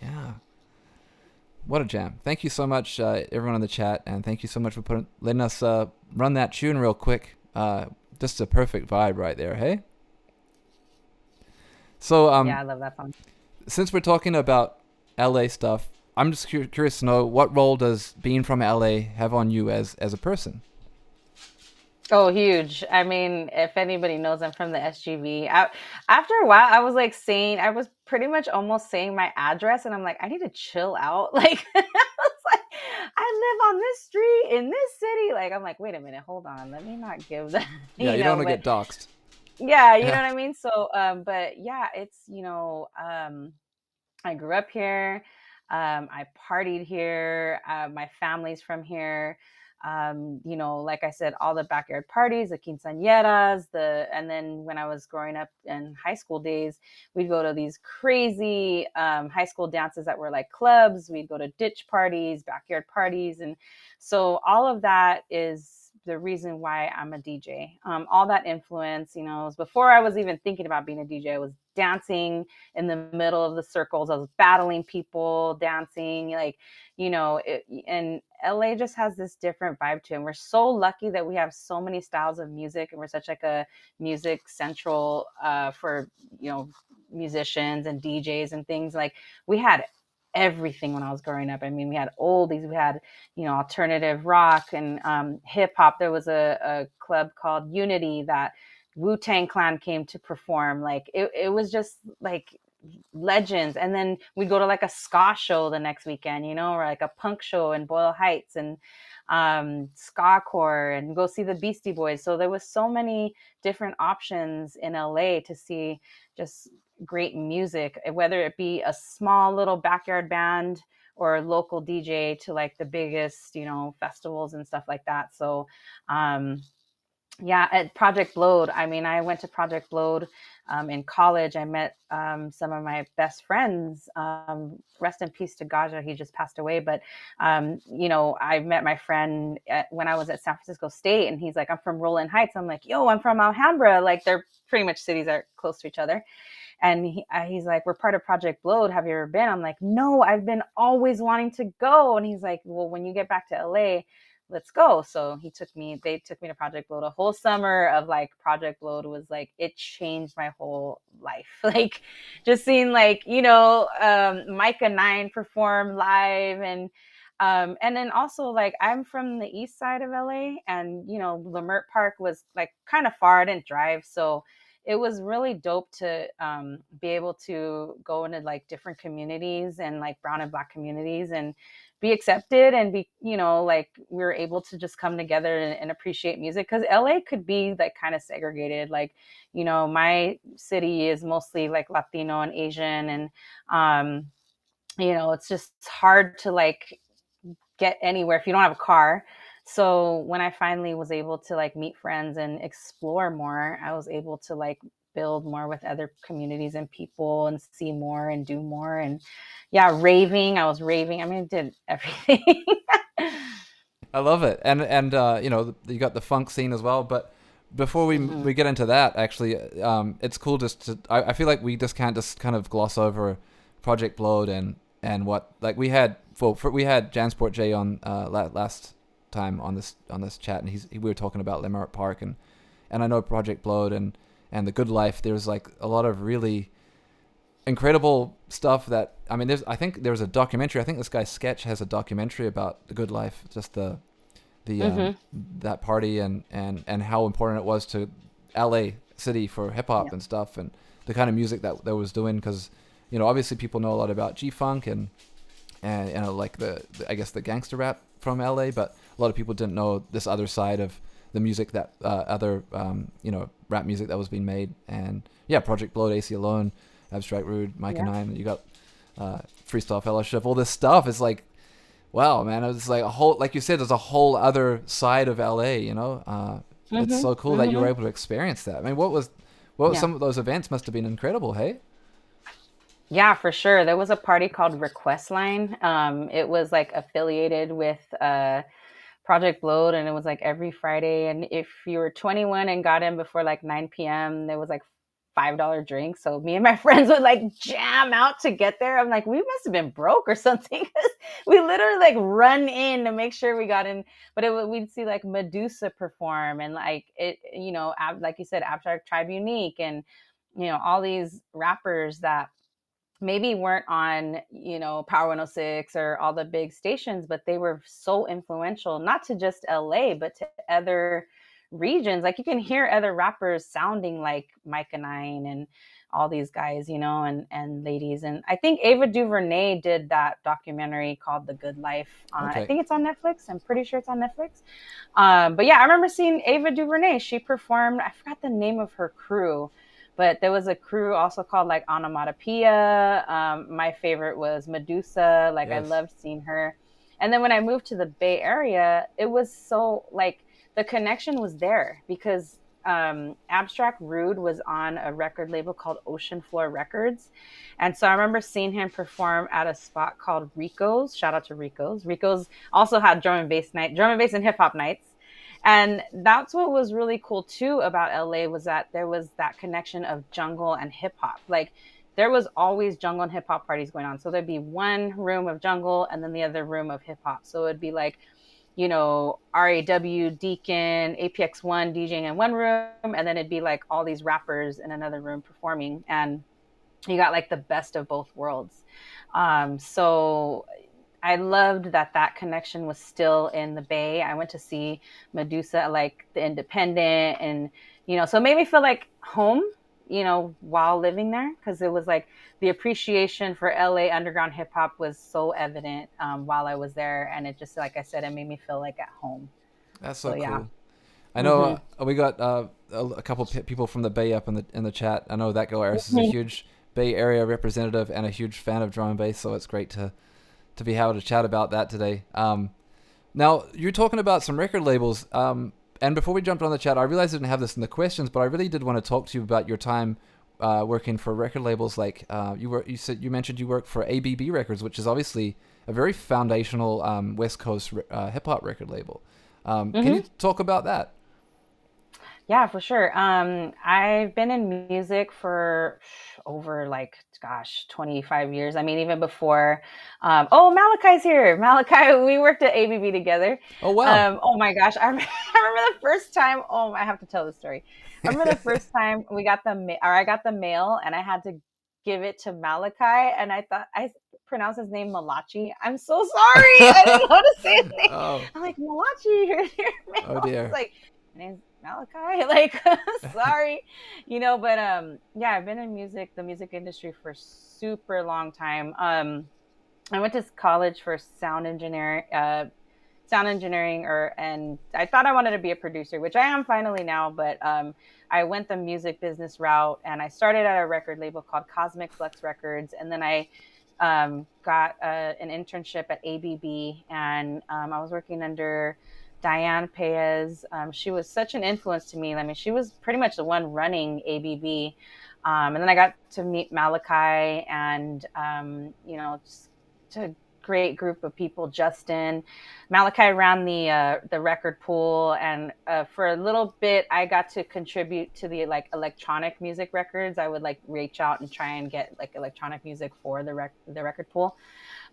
Yeah. What a jam! Thank you so much, uh, everyone in the chat, and thank you so much for putting letting us uh, run that tune real quick. Uh, just a perfect vibe right there. Hey. So um. Yeah, I love that song. Since we're talking about LA stuff, I'm just cu- curious to know what role does being from LA have on you as as a person? Oh, huge. I mean, if anybody knows, I'm from the SGV. I, after a while, I was like saying, I was pretty much almost saying my address, and I'm like, I need to chill out. (laughs) Like, (laughs) I like, I live on this street in this city. Like, I'm like, wait a minute, hold on, let me not give that. (laughs) Yeah, you, you know, don't want to get doxxed. Yeah, you know what I mean. So, um, but yeah, it's you know, um, I grew up here. Um, I partied here. Uh, my family's from here. Um, you know, like I said, all the backyard parties, the quinceañeras, the and then when I was growing up in high school days, we'd go to these crazy um, high school dances that were like clubs. We'd go to ditch parties, backyard parties, and so all of that is the reason why I'm a DJ. Um, all that influence, you know, was before I was even thinking about being a DJ. I was dancing in the middle of the circles. I was battling people, dancing, like, you know, it, and LA just has this different vibe to it. And we're so lucky that we have so many styles of music and we're such like a music central uh, for, you know, musicians and DJs and things like we had everything when I was growing up. I mean, we had oldies, we had, you know, alternative rock and um, hip hop. There was a, a club called Unity that Wu Tang Clan came to perform. Like it, it was just like legends. And then we'd go to like a ska show the next weekend, you know, or like a punk show in Boyle Heights and um, ska core and go see the Beastie Boys. So there was so many different options in LA to see just great music, eh, whether it be a small little backyard band or local DJ to like the biggest, you know, festivals and stuff like that. So, um, yeah, at Project Blowed. I mean, I went to Project Blowed um, in college. I met um, some of my best friends. Um, rest in peace to Gaja. He just passed away. But, um, you know, I met my friend at, when I was at San Francisco State, and he's like, I'm from Rowland Heights. I'm like, yo, I'm from Alhambra. Like, they're pretty much cities are close to each other. And he, uh, he's like, We're part of Project Blowed. Have you ever been? I'm like, No, I've been always wanting to go. And he's like, Well, when you get back to LA, let's go. So he took me, they took me to Project Blowed. A whole summer of like Project Blowed was like, it changed my whole life. (laughs) Like just seeing like, you know, um, Myka Nine perform live and, um, and then also like I'm from the east side of LA and, you know, Leimert Park was like kind of far. I didn't drive. So it was really dope to um, be able to go into like different communities and like brown and black communities and be accepted and be you know like we were able to just come together and, and appreciate music because la could be like kind of segregated. Like you know my city is mostly like latino and asian and um you know it's just hard to like get anywhere if you don't have a car so when i finally was able to like meet friends and explore more i was able to like build more with other communities and people and see more and do more and yeah raving i was raving i mean I did (laughs) everything i love it and and uh, you know you got the funk scene as well but before we mm-hmm. we get into that actually um, it's cool just to I, I feel like we just can't just kind of gloss over project blowed and and what like we had for, for we had jansport j on uh, last time on this on this chat and he's we were talking about Leimert Park and and I know Project Blowed and and The Good Life, there's like a lot of really incredible stuff that I mean there's I think there's a documentary I think this guy Sketch has a documentary about the good life just the the um, mm-hmm. that party and and and how important it was to LA city for hip hop yeah. and stuff and the kind of music that that was doing cuz you know obviously people know a lot about G-funk and and you know like the, the I guess the gangster rap from LA but a lot of people didn't know this other side of the music that uh, other um, you know rap music that was being made and yeah project blowed alone abstract rude mike yeah. nine you got uh, freestyle fellowship all this stuff is like wow man it's like a whole like you said there's a whole other side of la you know uh, mm-hmm. it's so cool mm-hmm. that you were mm-hmm. able to experience that i mean what was what was yeah. some of those events must have been incredible hey yeah, for sure. There was a party called Request Line. Um, it was like affiliated with uh, Project Blowed, and it was like every Friday. And if you were 21 and got in before like 9 p.m., there was like five dollar drinks. So me and my (laughs) friends would like jam out to get there. I'm like, we must have been broke or (laughs) something. we literally like run in to make sure we got in. But it we'd see like Medusa perform and like it, you know, ab, like you said, Abstract Tribe Unique and you know all these rappers that maybe weren't on you know power 106 or all the big stations but they were so influential not to just la but to other regions. Like you can hear other rappers sounding like myka nine and all these guys you know and and ladies. And i think ava duvernay did that documentary called the good life uh, okay. i think it's on netflix. I'm pretty sure it's on netflix. Um, but yeah i remember seeing ava duvernay. She performed i forgot the name of her crew but there was a crew also called like Onomatopoeia. Um, my favorite was Medusa. Like yes. I loved seeing her. And then when I moved to the Bay Area, it was so like the connection was there because um, Abstract Rude was on a record label called Ocean Floor Records. And so I remember seeing him perform at a spot called Rico's. Shout out to Rico's. Rico's also had drum and bass night, drum and bass and hip hop nights. And that's what was really cool too about LA was that there was that connection of jungle and hip hop. Like there was always jungle and hip hop parties going on. So there'd be one room of jungle and then the other room of hip hop. So it'd be like, you know, RAW, Deacon, APX1 DJing in one room, and then it'd be like all these rappers in another room performing. And you got like the best of both worlds. Um, so I loved that that connection was still in the Bay. I went to see Medusa, like the Independent, and you know, so it made me feel like home, you know, while living there, because it was like the appreciation for LA underground hip hop was so evident um, while I was there, and it just, like I said, it made me feel like at home. That's so, so cool. Yeah. I know mm-hmm. uh, we got uh, a, a, couple people from the Bay up in the in the chat. I know that Aris is a huge Bay Area representative and a huge fan of drum and bass, so it's great to to be able to chat about that today. Um, now you're talking about some record labels. Um, and before we jumped on the chat, I realized I didn't have this in the questions, but I really did want to talk to you about your time uh, working for record labels like uh, you were. You said you mentioned you worked for ABB Records, which is obviously a very foundational um, West Coast uh, hip hop record label. Um, mm-hmm. Can you talk about that? Yeah, for sure. Um, I've been in music for over like, gosh, 25 years. I mean, even before. Um, oh, Malachi's here. (laughs) Malachi, we worked at ABB together. Oh, wow. Um, oh my gosh. I (laughs) remember, I remember the first time. Oh, I have to tell the story. I remember the first (laughs) time we got the mail, or I got the mail and I had to give it to Malachi. And I thought, I pronounced his name Malachi. I'm so sorry. I didn't know to say his name. Oh. I'm like, Malachi, here's your mail. Oh, dear. like, my name's Malachi. (laughs) Like, (laughs) (laughs) sorry, you know. But um, yeah, I've been in music, the music industry for super long time. Um, I went to college for sound engineering, uh, sound engineering, or and I thought I wanted to be a producer, which I am finally now. But um, I went the music business route, and I started at a record label called Cosmic Flux Records, and then I um, got uh, an internship at ABB, and um, I was working under Diane Paez. Um, she was such an influence to me. I mean, she was pretty much the one running ABB. Um, and then I got to meet Malachi and, um, you know, just a great group of people. Justin, Malachi ran the uh, the record pool, and uh, for a little bit, I got to contribute to the like electronic music records. I would like reach out and try and get like electronic music for the rec- the record pool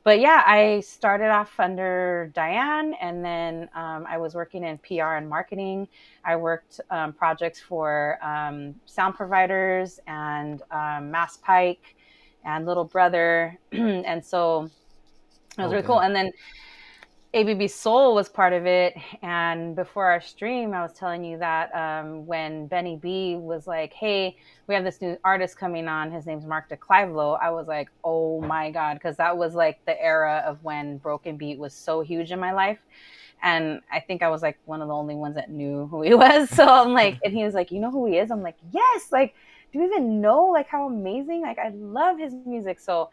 but yeah, I started off under Diane, and then um, I was working in PR and marketing. I worked um, projects for um, sound providers and um, Maspyke and Little Brother, (clears throat) and so it was okay. really cool. And then ABB Soul was part of it. And before our stream, I was telling you that um, when Beni B was like, hey, we have this new artist coming on. His name's Mark de Clive Lowe. I was like, oh my God. Because that was like the era of when Broken Beat was so huge in my life. And I think I was like one of the only ones that knew who he (laughs) was. So I'm like, and he was like, you know who he is? I'm like, yes. Like, do you even know like how amazing? Like, I love his music. So,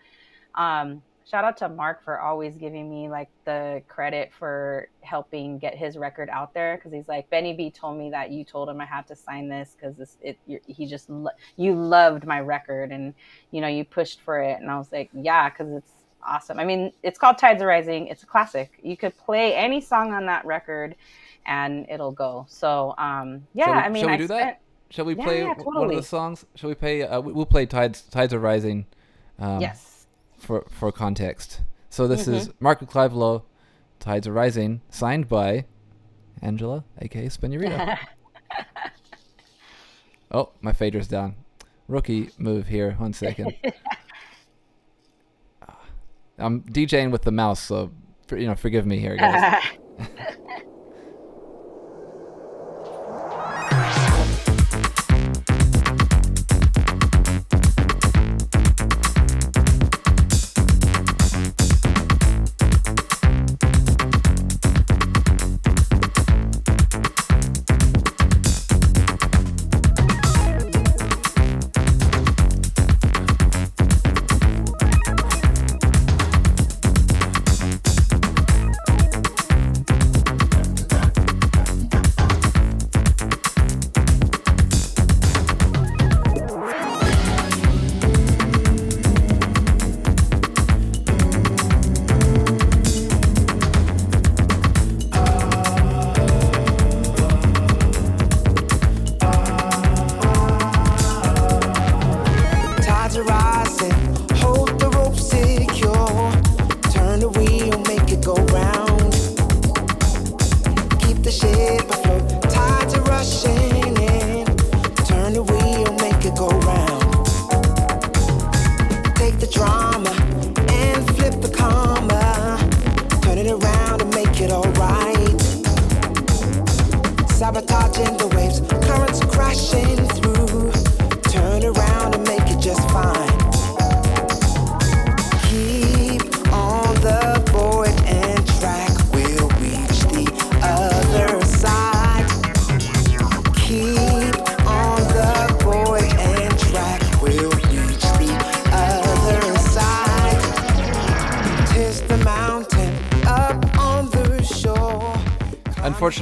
um, shout out to Mark for always giving me like the credit for helping get his record out there because he's like Beni B told me that you told him I had to sign this because this it he just lo- you loved my record and you know you pushed for it. And I was like yeah because it's awesome. I mean it's called Tides Are Rising. It's a classic. You could play any song on that record and it'll go. So um yeah we, I mean shall we I do spent, that shall we play yeah, totally. one of the songs? Shall we play uh, we'll play Tides Tides Are Rising um, yes for for context. So this mm-hmm. is Mark Clive Tides Are Rising, signed by Angela, aka Spinurita. (laughs) oh, my fader's down. Rookie move here. One second. (laughs) I'm DJing with the mouse, so you know, forgive me here, guys. (laughs)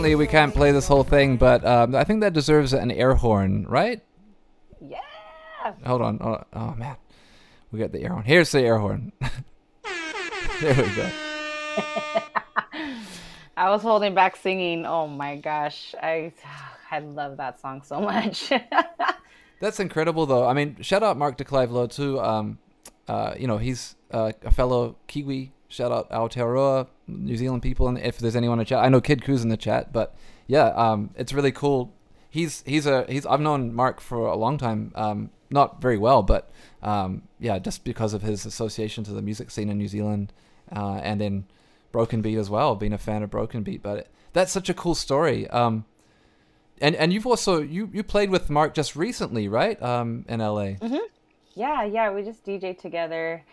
Unfortunately, we can't play this whole thing, but um, I think that deserves an air horn, right? Yeah. Hold on. Oh, oh man, we got the air horn. Here's the air horn. (laughs) there we go. (laughs) I was holding back singing. Oh my gosh, I I love that song so much. (laughs) That's incredible, though. I mean, shout out Mark de Clive Lowe too. Um, uh, you know, he's uh, a fellow Kiwi. Shout out Aotearoa, New Zealand people, and if there's anyone in chat, I know Kid Cruz in the chat, but yeah, um, it's really cool. He's he's a he's I've known Mark for a long time, um, not very well, but um, yeah, just because of his association to the music scene in New Zealand, uh, and then Broken Beat as well, being a fan of Broken Beat. But that's such a cool story. Um, and and you've also you you played with Mark just recently, right? Um, in LA. Mm-hmm. Yeah, yeah, we just DJ together,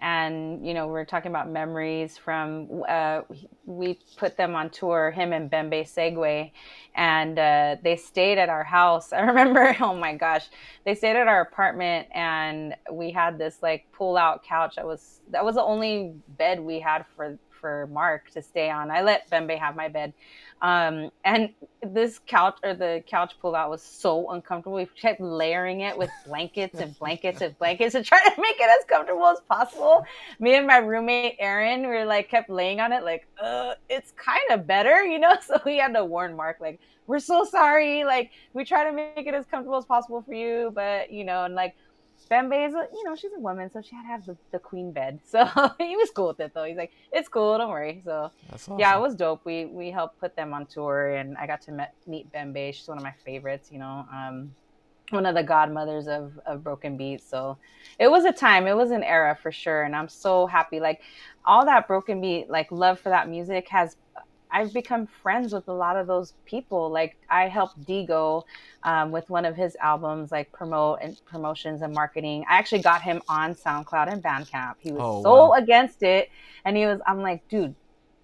and you know we're talking about memories from. Uh, we put them on tour, him and Bembe Segue and uh, they stayed at our house. (laughs) I remember, oh my gosh, they stayed at our apartment, and we had this like pull-out couch. That was that was the only bed we had for for Mark to stay on. I let Bembe have my bed. Um, and this couch or the couch pull out was so uncomfortable. We kept layering it with blankets and blankets and blankets to try to make it as comfortable as possible. Me and my roommate Aaron, we were like kept laying on it, like, uh, it's kind of better, (laughs) you know. So we had to warn Mark, like, we're so sorry. Like, we try to make it as comfortable as possible for you, but you know, and like Bembe is, a, you know, she's a woman, so she had to have the, the queen bed. (laughs) So he was cool with it, though. He's like, it's cool, don't worry. So awesome. yeah, it was dope. We we helped put them on tour, and I got to met, meet Bembe. She's one of my favorites, you know, um, one of the godmothers of of Broken Beat. So it was a time, it was an era for sure, and I'm so happy. Like all that Broken Beat, like love for that music has I've become friends with a lot of those people. Like I helped Dego um, with one of his albums, like promote and promotions and marketing. I actually got him on SoundCloud and Bandcamp. He was oh, so wow. against it, and he was. I'm like, dude,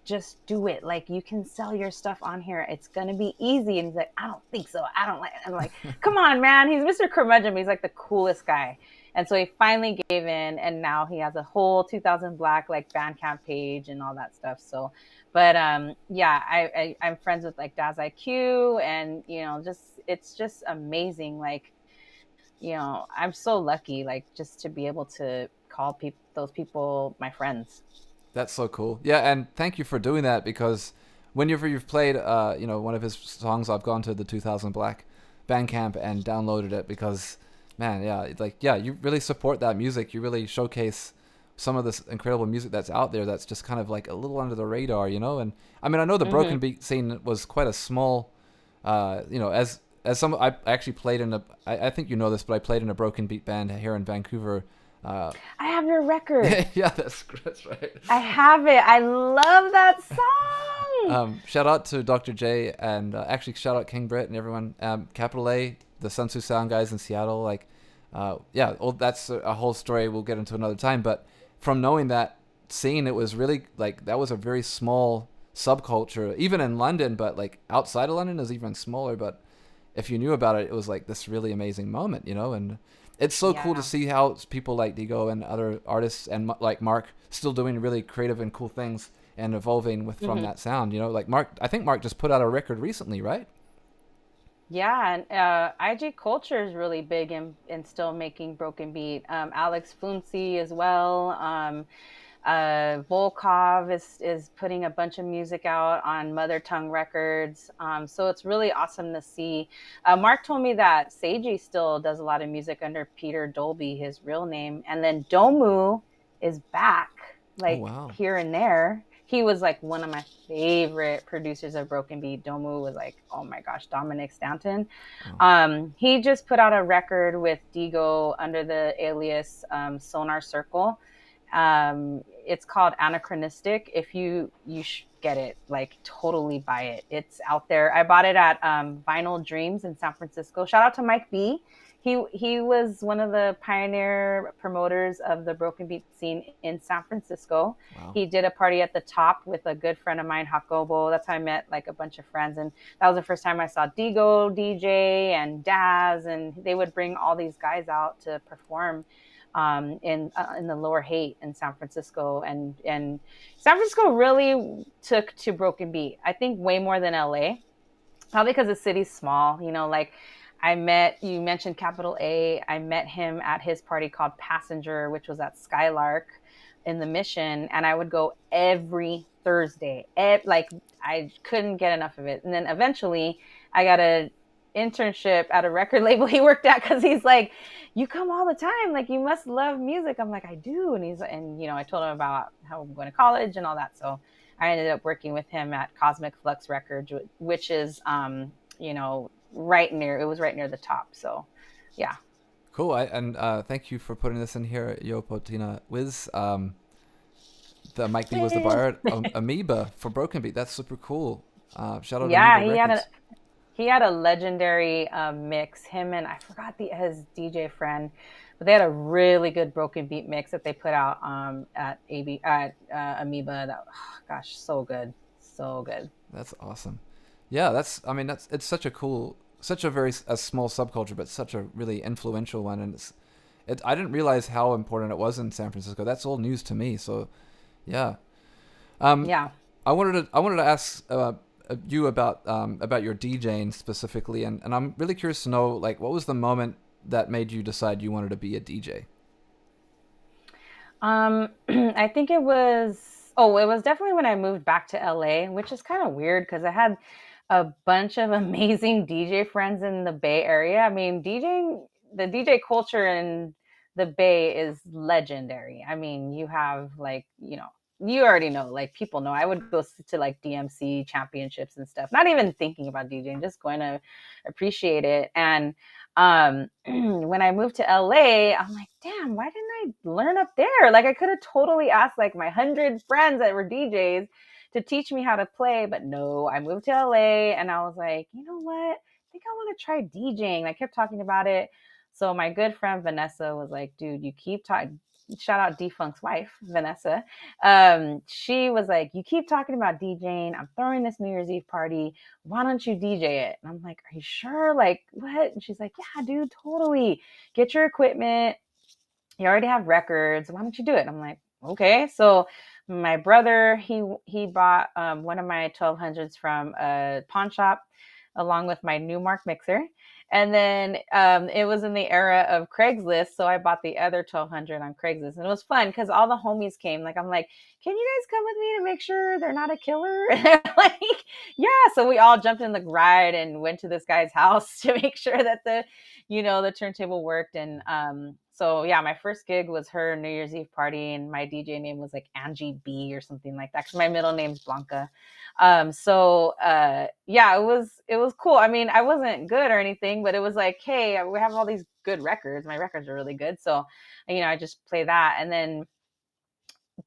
just do it. Like you can sell your stuff on here. It's gonna be easy. And he's like, I don't think so. I don't like. I'm like, (laughs) come on, man. He's Mr. Curmudgeon. He's like the coolest guy. And so he finally gave in, and now he has a whole 2000 Black like Bandcamp page and all that stuff. So but um, yeah, I, I am friends with like Daz-I-Kue, and you know, just it's just amazing. Like, you know, I'm so lucky, like, just to be able to call people those people my friends. That's so cool. Yeah, and thank you for doing that because whenever you've played, uh, you know, one of his songs, I've gone to the 2000 Black Bandcamp and downloaded it because, man, yeah, like yeah, you really support that music. You really showcase some of this incredible music that's out there that's just kind of like a little under the radar, you know. And I mean, I know the mm-hmm. broken beat scene was quite a small, uh, you know, as as some I actually played in a. I, I think you know this, but I played in a broken beat band here in Vancouver. Uh, I have your record. (laughs) yeah, that's that's right. I have it. I love that song. um, shout out to Dr. J and uh, actually shout out King Britt and everyone. Um, Capital A, the Sun Tzu Sound guys in Seattle. Like, uh, yeah, well, that's a, a whole story we'll get into another time. But from knowing that scene, it was really like that was a very small subculture, even in London, but like outside of London is even smaller. But if you knew about it, it was like this really amazing moment, you know. And it's so yeah. cool to see how people like Dego and other artists and like Mark still doing really creative and cool things and evolving with from mm-hmm. that sound. You know, like Mark, I think Mark just put out a record recently, right? Yeah, and uh, IG Culture is really big in, in still making broken beat. Um, Alex Phountzi as well. Um, uh, Volcov is is putting a bunch of music out on Mother Tongue Records. Um, so it's really awesome to see. Uh, Mark told me that Seiji still does a lot of music under Peter Dolby, his real name, and then Domu is back, like oh, wow. here and there he was like one of my favorite producers of Broken Beat. Domu was like, oh my gosh, Dominic Stanton. Oh. Um, he just put out a record with Dego under the alias um, Sonar Circle. Um, it's called Anachronistic. If you you sh- get it, like totally buy it. It's out there. I bought it at um, Vinyl Dreams in San Francisco. Shout out to Mike B he he was one of the pioneer promoters of the broken beat scene in San Francisco. Wow. He did a party at the top with a good friend of mine, Jacobo. That's how I met like a bunch of friends, and that was the first time I saw Dego DJ and Daz, and they would bring all these guys out to perform. um, in uh, in the Lower Haight in San Francisco, and and San Francisco really took to Broken Beat. I think way more than LA, probably because the city's small. You know, like I met you mentioned Capital A. I met him at his party called Passenger, which was at Skylark in the Mission, and I would go every Thursday. like I couldn't get enough of it, and then eventually I got a internship at a record (laughs) label he worked at because he's like, you come all the time, like you must love music. I'm like, I do, and he's and you know I told him about how I'm going to college and all that. So I ended up working with him at Cosmic Flux Records, which is um, you know right near it was right near the top. So yeah. Cool. I, and uh, thank you for putting this in here, Yo Potina Wiz. Um, the Mike D was the buyer um, Amoeba for Broken Beat. That's super cool. Uh, shout out. To Yeah, he had a he had a legendary um, mix. Him and I forgot the his DJ friend, but they had a really good broken beat mix that they put out um, at AB at uh, Amoeba. That oh, gosh, so good, so good. That's awesome. Yeah, that's. I mean, that's it's such a cool, such a very a small subculture, but such a really influential one. And it's, it. I didn't realize how important it was in San Francisco. That's all news to me. So, yeah. Um, yeah. I wanted to. I wanted to ask. Uh, uh, you about um, about your DJing specifically, and, and I'm really curious to know like what was the moment that made you decide you wanted to be a DJ? Um, (clears throat) I think it was oh, it was definitely when I moved back to LA, which is kind of weird because I had a bunch of (laughs) amazing DJ friends in the Bay Area. I mean, DJing the DJ culture in the Bay is legendary. I mean, you have like, you know, you already know, like people know. I would go to like DMC championships and stuff, not even thinking about DJing, just going to appreciate it. And um, (clears throat) when I moved to LA, I'm like, damn, why didn't I learn up there? Like I could have totally asked like my hundred friends that were DJs to teach me how to play, but no, I moved to LA and I was like, you know what? I think I want to try DJing. I kept talking about it. So my good friend Vanessa was like, dude, you keep talking shout out Defunct's wife, Vanessa. Um, she was like, You keep talking about DJing. I'm throwing this New Year's Eve party. Why don't you DJ it? And I'm like, Are you sure? Like, what? And she's like, Yeah, dude, totally. Get your equipment. You already have records. Why don't you do it? And I'm like, Okay. So my brother, he he bought um, one of my 1200s from a pawn shop along with my Numark mixer. And then um, it was in the era of Craigslist, so I bought the other 1200 on Craigslist, and it was fun because all the homies came. Like I'm like, can you guys come with me to make sure they're not a killer? (laughs) like, yeah. So we all jumped in the ride and went to this guy's (laughs) house to make sure that the, you know, the turntable worked. And um, so yeah, my first gig was her New Year's Eve party, and my DJ name was like Angie B or something like that because my middle name's Blanca. Um, so uh, yeah, it was it was cool. I mean, I wasn't good or anything, but it was like, hey, we have all these good records. My records are really good, so you know, I just play that. And then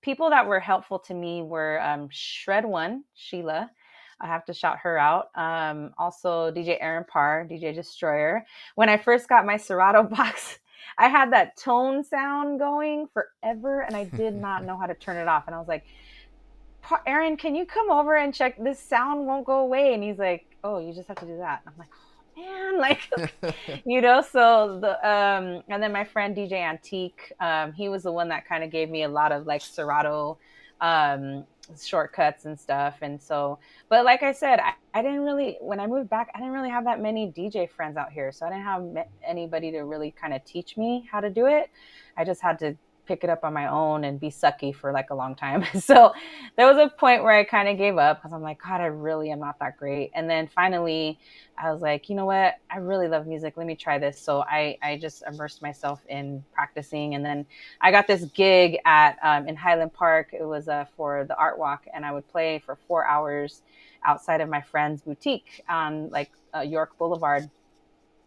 people that were helpful to me were um, Shred One, Sheila. I have to shout her out. Um, also, DJ Aaron Parr, DJ Destroyer. When I first got my Serato (laughs) box, I had that tone sound going forever and I did (laughs) not know how to turn it off. And I was like, Aaron, can you come over and check this sound won't go away? And he's like, Oh, you just have to do that. And I'm like, oh, man, (laughs) like (laughs) you know, so the um and then my friend DJ Antique, um, he was the one that kind of gave me a lot of like Serato um shortcuts and stuff. And so, but like I said, I, I didn't really, when I moved back, I didn't really have that many DJ friends out here. So I didn't have anybody to really kind of teach me how to do it. I just had to pick it up on my own and be sucky for like a long time. (laughs) so there was a point where I kind of gave up because I'm like, God, I really am not that great. And then finally, I was like, you know what? I really love music. Let me try this. So I, I just immersed myself in practicing. And then I got this gig at um, in Highland Park. It was uh, for the art walk, and I would play for four hours outside of my friend's boutique on like uh, York Boulevard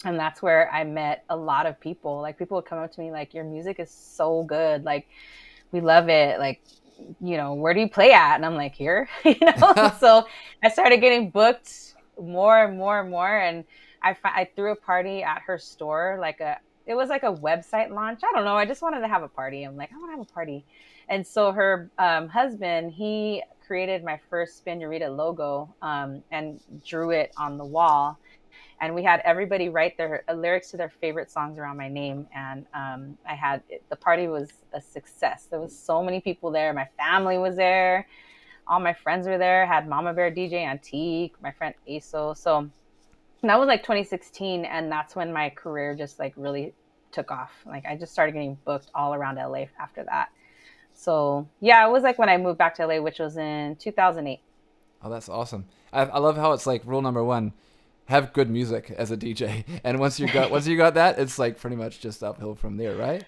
and that's where I met a lot of people. Like people would come up to me like, "Your music is so good. Like, we love it. Like, you know, where do you play at?" And I'm like, "Here." (laughs) you know. (laughs) so I started getting booked more and more and more, and I I threw a party at her store, like a it was like a website launch. I don't know. I just wanted to have a party. I'm like, I want to have a party, and so her um, husband he created my first Spin logo um, and drew it on the wall and we had everybody write their uh, lyrics to their favorite songs around my name. And um, I had the party was a success. There was so many people there. My family was there. All my friends were there. Had Mama Bear DJ Antique, my friend Aso. So that was like 2016, and that's when my career just like really took off. Like I just started getting booked all around LA after that. So yeah, it was like when I moved back to LA, which was in 2008. Oh, that's awesome. I, I love how it's like rule number one, have good music as a DJ. (laughs) And once you got once you got that, it's like pretty much just uphill from there, right?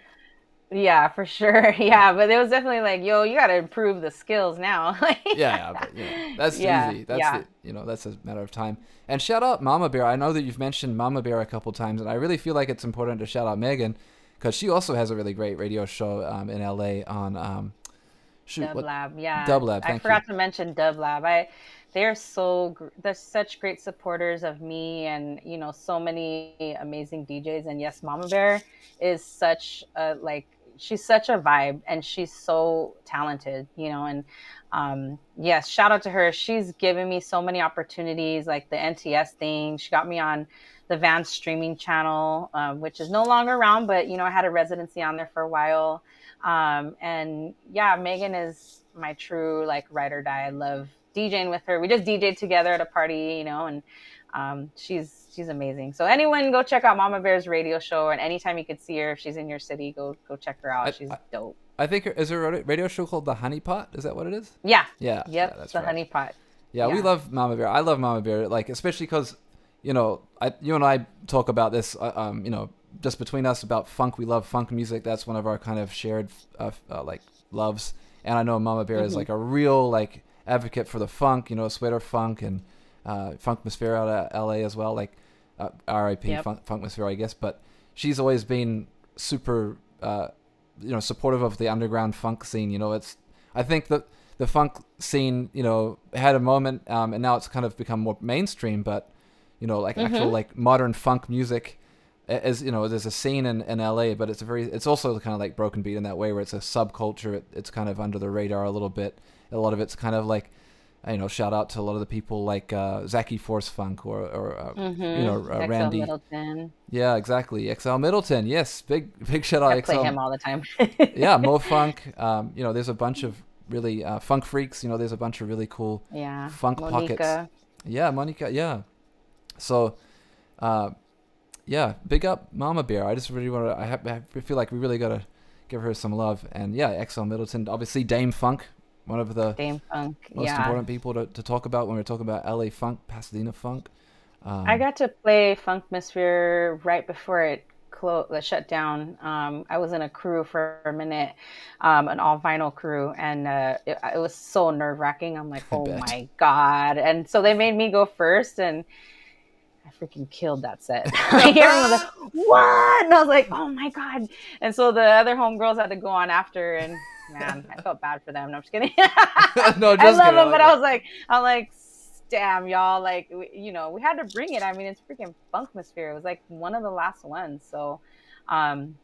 Yeah, for sure. (laughs) Yeah, but it was definitely like, yo, you got to improve the skills now. (laughs) yeah, yeah, but, you know, that's yeah, easy. That's yeah. the, you know, that's a matter of time. And shout out Mama Bear. I know that you've mentioned Mama Bear a couple times, and I really feel like it's important to shout out Megan because she also has a really great radio show um, in LA on um, shoot, Dub what? Lab. Yeah, Dub Lab. I forgot you. to mention Dub Lab. I they're so they're such great supporters of me and you know so many amazing DJs and yes Mama Bear is such a like she's such a vibe and she's so talented you know and um yes shout out to her. She's given me so many opportunities like the NTS thing. She got me on the Van streaming channel um, which is no longer around but you know I had a residency on there for a while. Um and yeah Megan is my true like ride or die. I love DJing with her. We just DJed together at a party, you know, and um, she's she's amazing. So anyone go check out Mama Bear's radio show, and anytime you could see her, if she's in your city, go go check her out. I, she's I, dope. I think is there a radio show called The Honey Pot? Is that what it is? Yeah. Yeah. Yep. Yeah, that's the right. Honey Pot. Yeah, yeah, we love Mama Bear. I love Mama Bear, like especially because, you know, I you and I talk about this, uh, um, you know, just between us about funk. We love funk music. That's one of our kind of shared, uh, uh, like loves. And I know Mama Bear mm-hmm. is like a real like advocate for the funk, you know, Sweater Funk and uh, Funkmosphere out of LA as well, like uh, RIP yep. Funk, Funkmosphere, I guess. But she's always been super, uh, you know, supportive of the underground funk scene. You know, it's I think that the funk scene, you know, had a moment, um, and now it's kind of become more mainstream. But you know, like mm-hmm. actual like modern funk music. As you know, there's a scene in, in LA, but it's a very, it's also kind of like broken beat in that way, where it's a subculture. It, it's kind of under the radar a little bit a lot of it's kind of like you know, shout out to a lot of the people like uh, Zackey Force Funk or, or uh, mm-hmm. you know, uh, Randy. Middleton. Yeah, exactly. XL Middleton. Yes, big big shout out. I play him all the time. (laughs) yeah, Mo (laughs) Funk. Um, you know, there's a bunch of really uh, funk freaks. You know, there's a bunch of really cool yeah funk Monica. pockets. Yeah, Monica. Yeah. So, uh, yeah, big up Mama Bear. I just really want to. I, have, I feel like we really gotta give her some love. And yeah, XL Middleton. Obviously, Dâm-Funk one of the Funk, most yeah. important people to, to talk about when we're talking about LA Funk, Pasadena Funk. Um, I got to play Funkmosphere right before it closed, shut down. Um, I was in a crew for a minute, um, an all vinyl crew, and uh, it, it, was so nerve wracking. I'm like, (laughs) oh my god! And so they made me go first, and I freaking killed that set. (laughs) like everyone was like, (laughs) "What?" And I was like, "Oh my god!" And so the other homegirls had to go on after, and man, I felt bad for them. No, I'm just kidding. (laughs) (laughs) no, just I love them, but I was like, I'm like, damn, y'all, like, we, you know, we had to bring it. I mean, it's freaking Funkmosphere. It was like one of the last ones. So, um,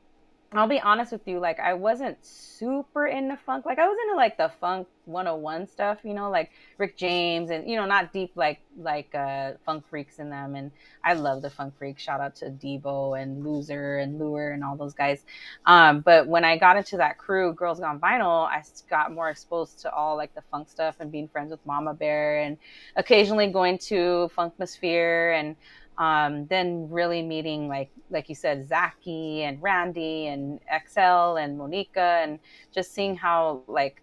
I'll be honest with you, like I wasn't super into funk. Like I was into like the funk 101 stuff, you know, like Rick James and you know, not deep like like uh funk freaks in them. And I love the funk freaks. Shout out to Debo and Loser and Lure and all those guys. Um, but when I got into that crew, Girls Gone Vinyl, I got more exposed to all like the funk stuff and being friends with Mama Bear and occasionally going to Funkmosphere and um, then really meeting like like you said Zackey and Randy and XL and Monica and just seeing how like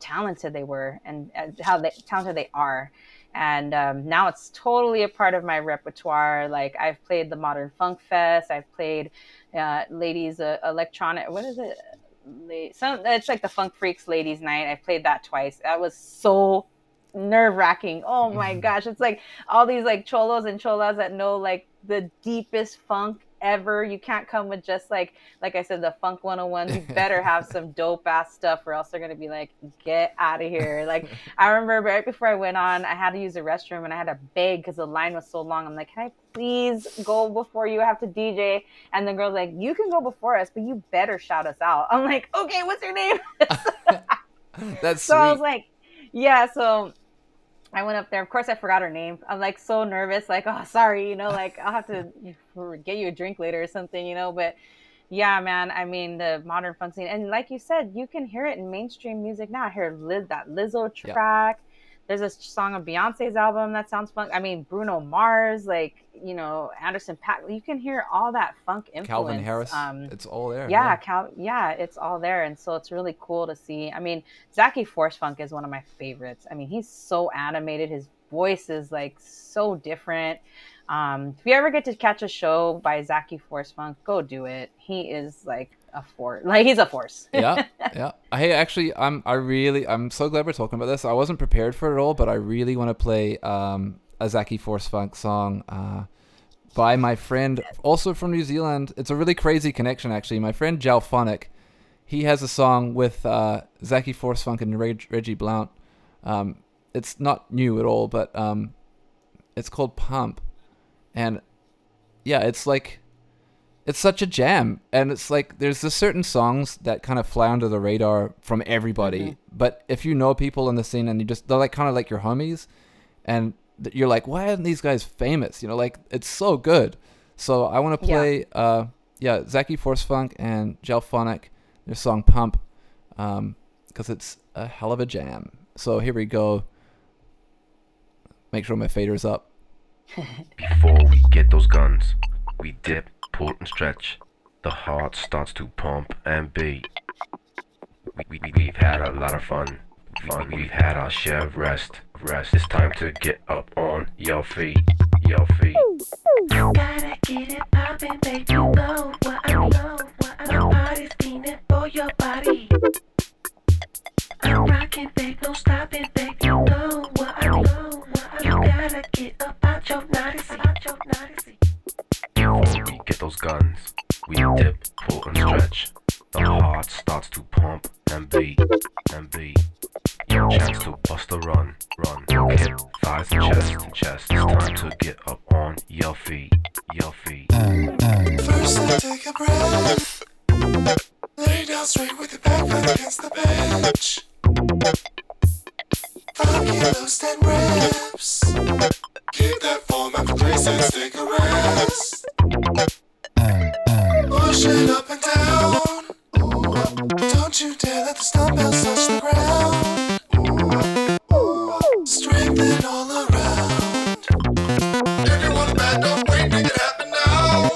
talented they were and, and how they, talented they are. And um, now it's totally a part of my repertoire. Like I've played the Modern Funk Fest. I've played uh, ladies uh, electronic what is it? Some it's like the Funk Freaks Ladies Night. I played that twice. That was so nerve wracking. Oh my mm-hmm. gosh. It's like all these like cholos and cholas that know like the deepest funk ever. You can't come with just like like I said, the funk 101. You (laughs) better have some dope ass stuff or else they're gonna be like, get out of here. Like (laughs) I remember right before I went on, I had to use the restroom and I had to beg because the line was so long. I'm like, Can I please go before you have to DJ? And the girl's like, You can go before us, but you better shout us out. I'm like, Okay, what's your name? (laughs) That's so sweet. I was like, Yeah, so I went up there. Of course, I forgot her name. I'm like so nervous. Like, oh, sorry, you know, like I'll have to (laughs) get you a drink later or something, you know. But yeah, man. I mean, the modern funk scene, and like you said, you can hear it in mainstream music now. I hear Liz, that Lizzo track. There's a song on Beyonce's album that sounds funk. I mean, Bruno Mars, like you know, Anderson .Paak. You can hear all that funk influence. Calvin Harris. Um, it's all there. Yeah, yeah. Cal- yeah, it's all there, and so it's really cool to see. I mean, Zackey Force Funk is one of my favorites. I mean, he's so animated. His voice is like so different. Um, if you ever get to catch a show by Zackey Force Funk, go do it. He is like a force. Like he's a force. yeah, (laughs) yeah. Hey, actually, I'm. I really. I'm so glad we're talking about this. I wasn't prepared for it all, but I really want to play um, a Zackey Force Funk song uh, by my friend, also from New Zealand. It's a really crazy connection, actually. My friend Jalphonic, he has a song with uh, Zackey Force Funk and Reg- Reggie Blount. Um, it's not new at all, but um, it's called Pump and yeah, it's like it's such a jam, and it's like there's just certain songs that kind of fly under the radar from everybody. Mm-hmm. But if you know people in the scene and you just they're like kind of like your homies, and you're like, why aren't these guys famous? You know, like it's so good. So I want to play, yeah. uh, yeah, Zackey Force Funk and Jalphonic, their song Pump, um because it's a hell of a jam. So here we go. Make sure my fader's up. Before we get those guns, we dip, pull, and stretch. The heart starts to pump and beat. We, we, we've had a lot of fun. Fun. We've had our share of rest. Rest. It's time to get up on your feet. Your feet. Gotta get it poppin', baby. You know what I know. What I know. Body's feeling for your body. I'm rocking, babe. No stopping, babe. You know what I know. What I know. Gotta get up we get those guns, we dip, pull and stretch. The heart starts to pump and beat and beat. Your chance to bust a run, run. Hip, thighs chest, chest. It's time to get up on your feet, your feet. First I take a breath. Lay down straight with your back against the bench. Funky those ten reps. Keep that form after three sets, take a rest. Up and down. Don't you dare let the dumbbells touch the ground. Strengthen all around. If you want bad, don't wait, make it happen now.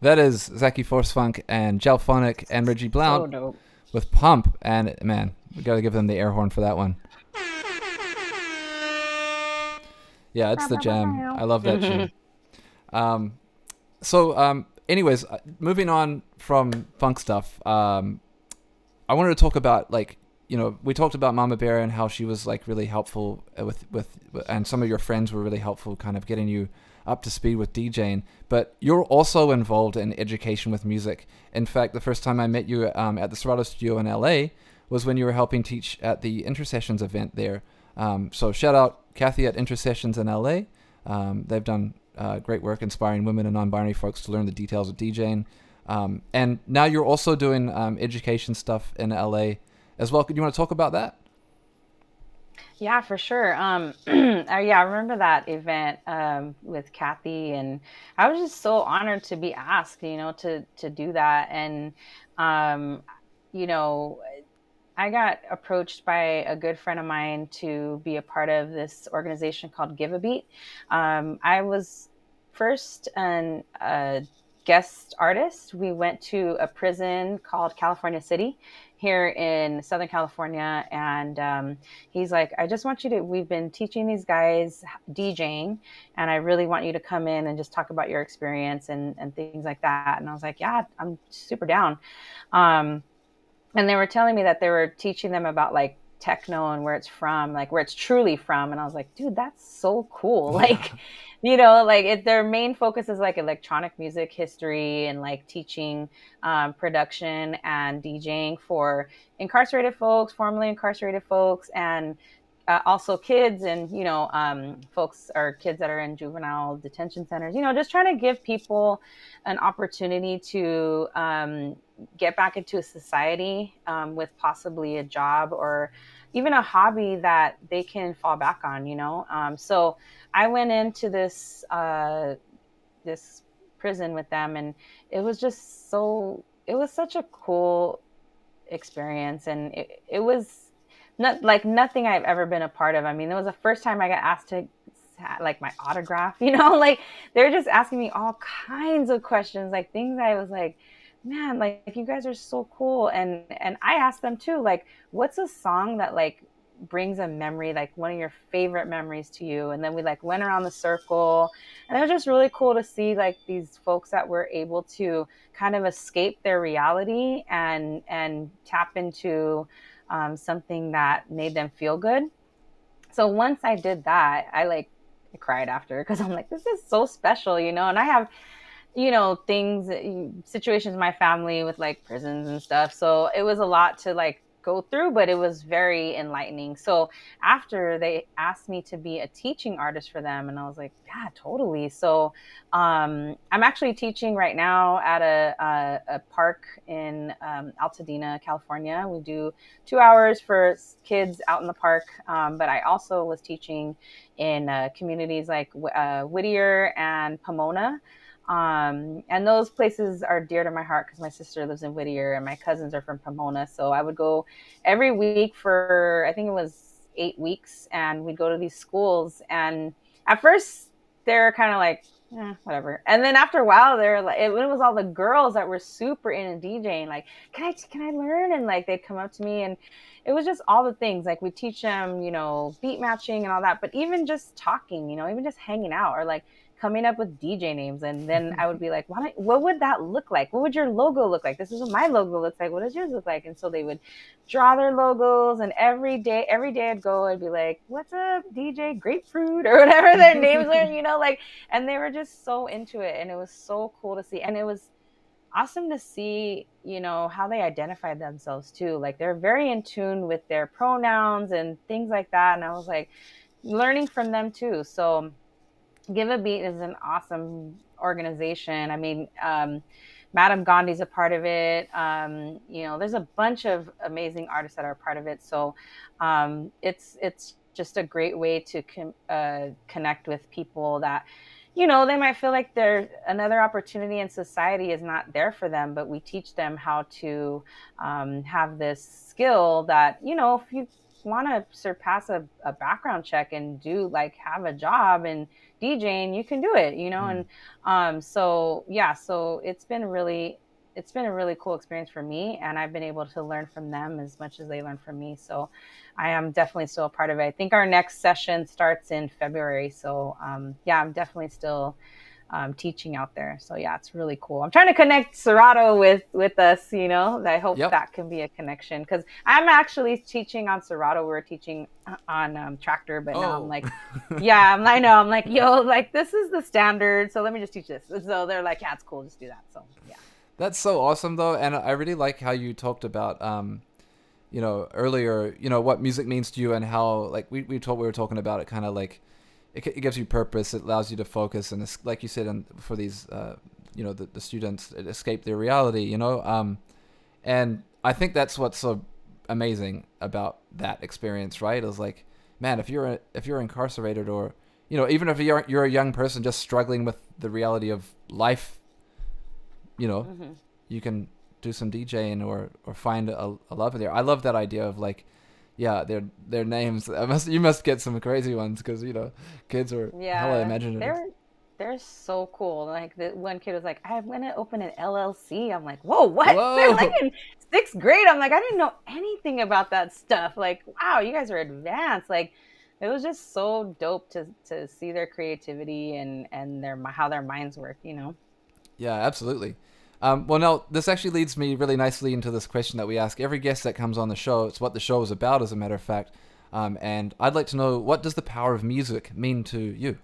That is Zackey Force Funk and Jalphonic and Reggie Blount oh, with Pump. And man, we got to give them the air horn for that one. Yeah, it's the jam. I love that (laughs) tune. Um, so, um, anyways, uh, moving on from funk stuff, um, I wanted to talk about like you know we talked about Mama Bear and how she was like really helpful with with and some of your friends were really helpful, kind of getting you up to speed with DJing. But you're also involved in education with music. In fact, the first time I met you um, at the Serato Studio in LA was when you were helping teach at the Intersessions event there. Um, so shout out Kathy at Intersessions in LA. Um, they've done uh, great work inspiring women and non-binary folks to learn the details of DJing. Um, and now you're also doing um, education stuff in LA as well. Do you want to talk about that? Yeah, for sure. Um, (clears throat) uh, yeah, I remember that event um, with Kathy, and I was just so honored to be asked, you know, to to do that. And um, you know, I got approached by a good friend of mine to be a part of this organization called Give a Beat. Um, I was first an, a guest artist. We went to a prison called California City here in Southern California. And um, he's like, I just want you to, we've been teaching these guys DJing, and I really want you to come in and just talk about your experience and, and things like that. And I was like, yeah, I'm super down. Um, and they were telling me that they were teaching them about like techno and where it's from, like where it's truly from. And I was like, dude, that's so cool. Like, you know, like it, their main focus is like electronic music history and like teaching um, production and DJing for incarcerated folks, formerly incarcerated folks, and uh, also kids and you know um, folks or kids that are in juvenile detention centers. You know, just trying to give people an opportunity to um, get back into a society um, with possibly a job or even a hobby that they can fall back on, you know. Um, so I went into this uh, this prison with them, and it was just so it was such a cool experience, and it, it was not like nothing I've ever been a part of. I mean, it was the first time I got asked to like my autograph, (laughs) you know, like they're just asking me all kinds of questions, like things I was like, man, like you guys are so cool. And and I asked them too, like, what's a song that like brings a memory, like one of your favorite memories to you? And then we like went around the circle, and it was just really cool to see like these folks that were able to kind of escape their reality and and tap into um, something that made them feel good. So once I did that, I like I cried after because I'm like, this is so special, you know. And I have, you know, things, situations in my family with like prisons and stuff. So it was a lot to like go through, but it was very enlightening. So after they asked me to be a teaching artist for them, and I was like, yeah, totally. So um, I'm actually teaching right now at a, a, a park in um, Altadena, California. We do two hours for kids out in the park, um, but I also was teaching in uh, communities like uh, Whittier and Pomona. Um, and those places are dear to my heart because my sister lives in Whittier and my cousins are from Pomona. So I would go every week for, I think it was eight weeks, and we'd go to these schools. And at first, they're kind of like, eh, whatever. And then after a while, they're like, it, it was all the girls that were super into DJing, like, can I, can I learn? And like, they'd come up to me and it was just all the things like we teach them, you know, beat matching and all that, but even just talking, you know, even just hanging out or like, coming up with DJ names. And then (laughs) I would be like, what, what would that look like? What would your logo look like? This is what my logo looks like. What does yours look like? And so they would draw their logos. And every day, every day I'd go, I'd be like, what's up, DJ Grapefruit (laughs) or whatever their (laughs) names were, you know, like, and they were just so into it. And it was so cool to see. And it was awesome to see, you know, how they identified themselves too. Like they're very in tune with their pronouns and things like that. And I was like, learning from them too. So, Give a Beat is an awesome organization. I mean, um, Madame Gandhi's a part of it. Um, you know, there's a bunch of amazing artists that are part of it. So um, it's it's just a great way to uh, connect with people that you know they might feel like there's another opportunity in society is not there for them but we teach them how to um, have this skill that you know if you want to surpass a, a background check and do like have a job and DJing, you can do it, you know? Mm. And um, so, yeah, so it's been really, it's been a really cool experience for me. And I've been able to learn from them as much as they learn from me. So I am definitely still a part of it. I think our next session starts in February. So um, yeah, I'm definitely still um, teaching out there. So yeah, it's really cool. I'm trying to connect Serato with with us. You know, I hope yep. that can be a connection because I'm actually teaching on Serato. We are teaching on um, Traktor, but oh. now I'm oh. like, (laughs) yeah, I'm, I know. I'm like, yo, like this is the standard. So let me just teach this. So they're like, yeah, it's cool. Just do that. So yeah. That's so awesome though, and I really like how you talked about. Um, you know earlier you know what music means to you and how like we, we told we were talking about it kind of like it, it gives you purpose. It allows you to focus, and it's, like you said, and for these, uh, you know, the, the students escape their reality. You know, um, and I think that's what's so amazing about that experience, right? Is like, man, if you're a, if you're incarcerated, or you know, even if you're you're a young person just struggling with the reality of life, you know, mm-hmm. you can do some DJing or or find a, a love there. I love that idea of like yeah, their their names. I must you must get some crazy ones because you know kids are yeah, hella imaginative. They're they're so cool. Like the one kid was like, "I'm gonna open an LLC." I'm like, "Whoa, what?" (laughs) Whoa. They're like in sixth grade. I'm like, I didn't know anything about that stuff. Like, wow, you guys are advanced. Like, it was just so dope to to see their creativity and and their how their minds work. You know. Yeah, absolutely. Um, well, now this actually leads me really nicely into this question that we ask every guest that comes on the show. It's what the show is about, as a matter of fact. Um, and I'd like to know what does the power of music mean to you?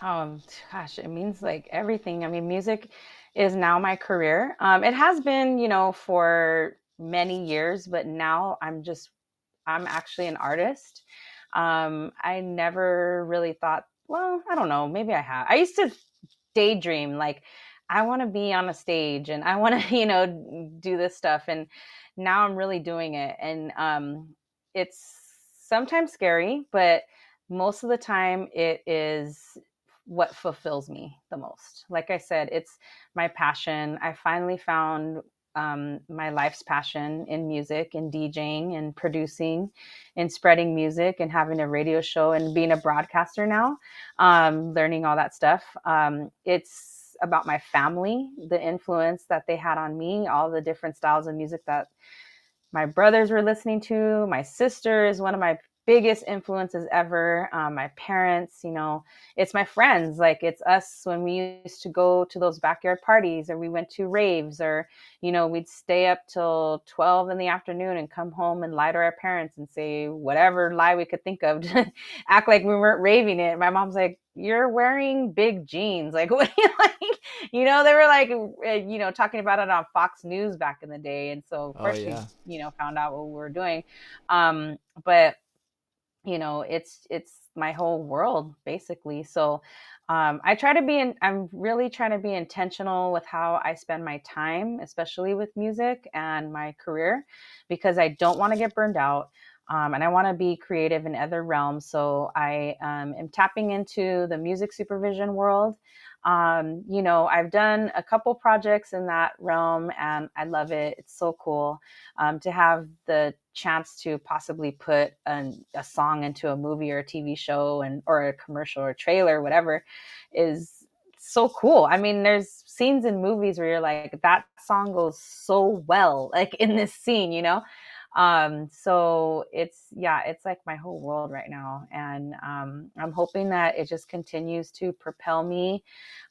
Oh gosh, it means like everything. I mean, music is now my career. Um, it has been, you know, for many years, but now I'm just, I'm actually an artist. Um, I never really thought, well, I don't know, maybe I have. I used to daydream like I want to be on a stage and I want to, (laughs) you know, do this stuff. And now I'm really doing it. And um, it's sometimes scary, but most of the time it is what fulfills me the most. Like I said, it's my passion. I finally found um, my life's passion in music and DJing and producing and spreading music and having a radio show and being a broadcaster now, um, learning all that stuff. Um, it's about my family, the influence that they had on me, all the different styles of music that my brothers were listening to. My sister is one of my biggest influences ever. Um, my parents, you know, it's my friends. Like it's us when we used to go to those backyard parties or we went to raves or, you know, we'd stay up till 12 in the afternoon and come home and lie to our parents and say whatever lie we could think of (laughs) to act like we weren't raving it. My mom's like, you're wearing big jeans. (laughs) Like, what you (laughs) like? You know, they were like, uh, you know, talking about it on Fox News back in the day. And so, of Oh, course, yeah. we, you know, found out what we were doing. Um, but you know it's it's my whole world basically. So um, i try to be in i'm really trying to be intentional with how i spend my time especially with music and my career because i don't want to get burned out um, and i want to be creative in other realms. So i um, am tapping into the music supervision world. Um, you know i've done a couple projects in that realm and i love it. It's so cool um, to have the chance to possibly put an, a song into a movie or a TV show and or a commercial or trailer, whatever, is so cool. I mean, there's scenes in movies where you're like, that song goes so well, like in this scene, you know. Um, so it's yeah, it's like my whole world right now, and um, I'm hoping that it just continues to propel me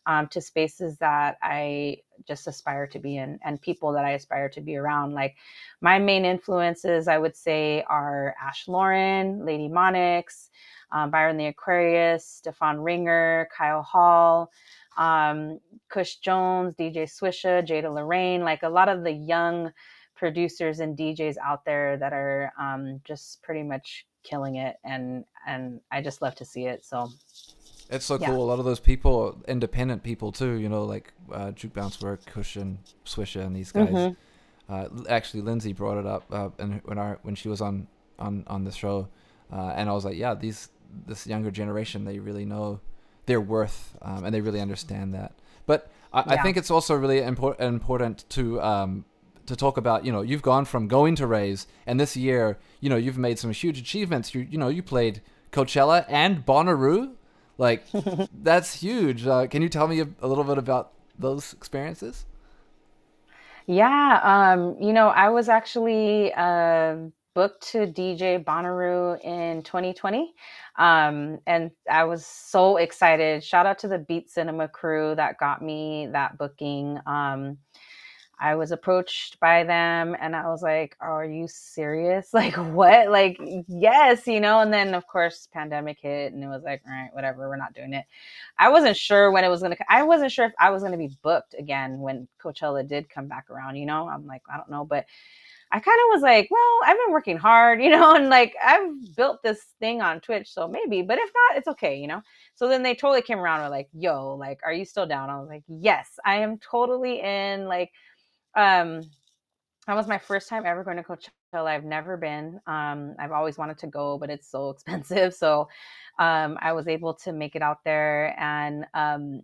um, to spaces that I just aspire to be in and people that I aspire to be around. Like my main influences, I would say, are Ash Lauren, Lady Monix, um, Byron the Aquarius, Stefan Ringer, Kyle Hall, um, Kush Jones, DJ Swisha, Jada Lorraine, like a lot of the young producers and DJs out there that are um, just pretty much killing it and and I just love to see it. So It's so Yeah. cool. A lot of those people, independent people too. You know, like uh, Juke Bounce Werk, Cushion, Swisha, and these guys. Mhm. Uh, actually, Lindsay brought it up uh, and when our when she was on on on the show, uh, and I was like, yeah, these this younger generation, they really know their worth um, and they really understand that. But I, I think it's also really import- important to um, to talk about. You know, you've gone from going to raise, and this year, you know, you've made some huge achievements. You you know, you played Coachella and Bonnaroo. Like (laughs) that's huge. Uh, can you tell me a, a little bit about those experiences? Yeah, um, you know, I was actually uh, booked to DJ Bonnaroo in 2020. Um, and I was so excited. Shout out to the Beat Cinema crew that got me that booking. Um, I was approached by them and I was like, Are you serious? (laughs) Like, what? Like, yes, you know. And then, of course, pandemic hit and it was like, All right, whatever, we're not doing it. I wasn't sure when it was going to, I wasn't sure if I was going to be booked again when Coachella did come back around, you know. I'm like, I don't know. But I kind of was like, Well, I've been working hard, (laughs) you know, and like I've built this thing on Twitch. So maybe, but if not, it's okay, you know. So then they totally came around and were like, Yo, like, are you still down? I was like, Yes, I am totally in. Like, um that was my first time ever going to Coachella. I've never been. Um, I've always wanted to go, but it's so (laughs) expensive. So um, I was able to make it out there. And um,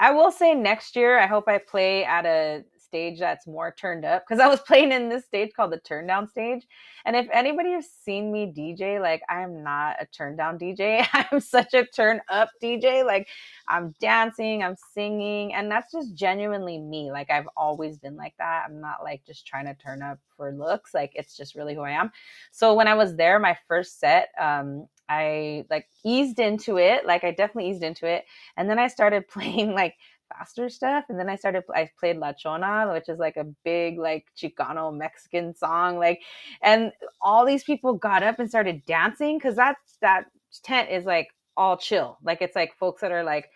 I will say next year, I hope I play at a stage that's more turned up because I was (laughs) playing in this stage called the turn down stage. And if anybody has seen me DJ, like I am not a turn down DJ. (laughs) I'm such a turn up DJ. Like I'm dancing, I'm singing, and that's just genuinely me. Like I've always been like that. I'm not like just trying to turn up for looks. Like it's just really who I am. So when I was there, my first set, um, I like eased into it. Like I definitely eased into it, and then I started (laughs) playing like faster stuff. And then I started, I played La Chona, which is like a big, like Chicano Mexican song. Like, and all these people got up and started dancing because that's, that tent is like all chill. Like, it's like folks that are like,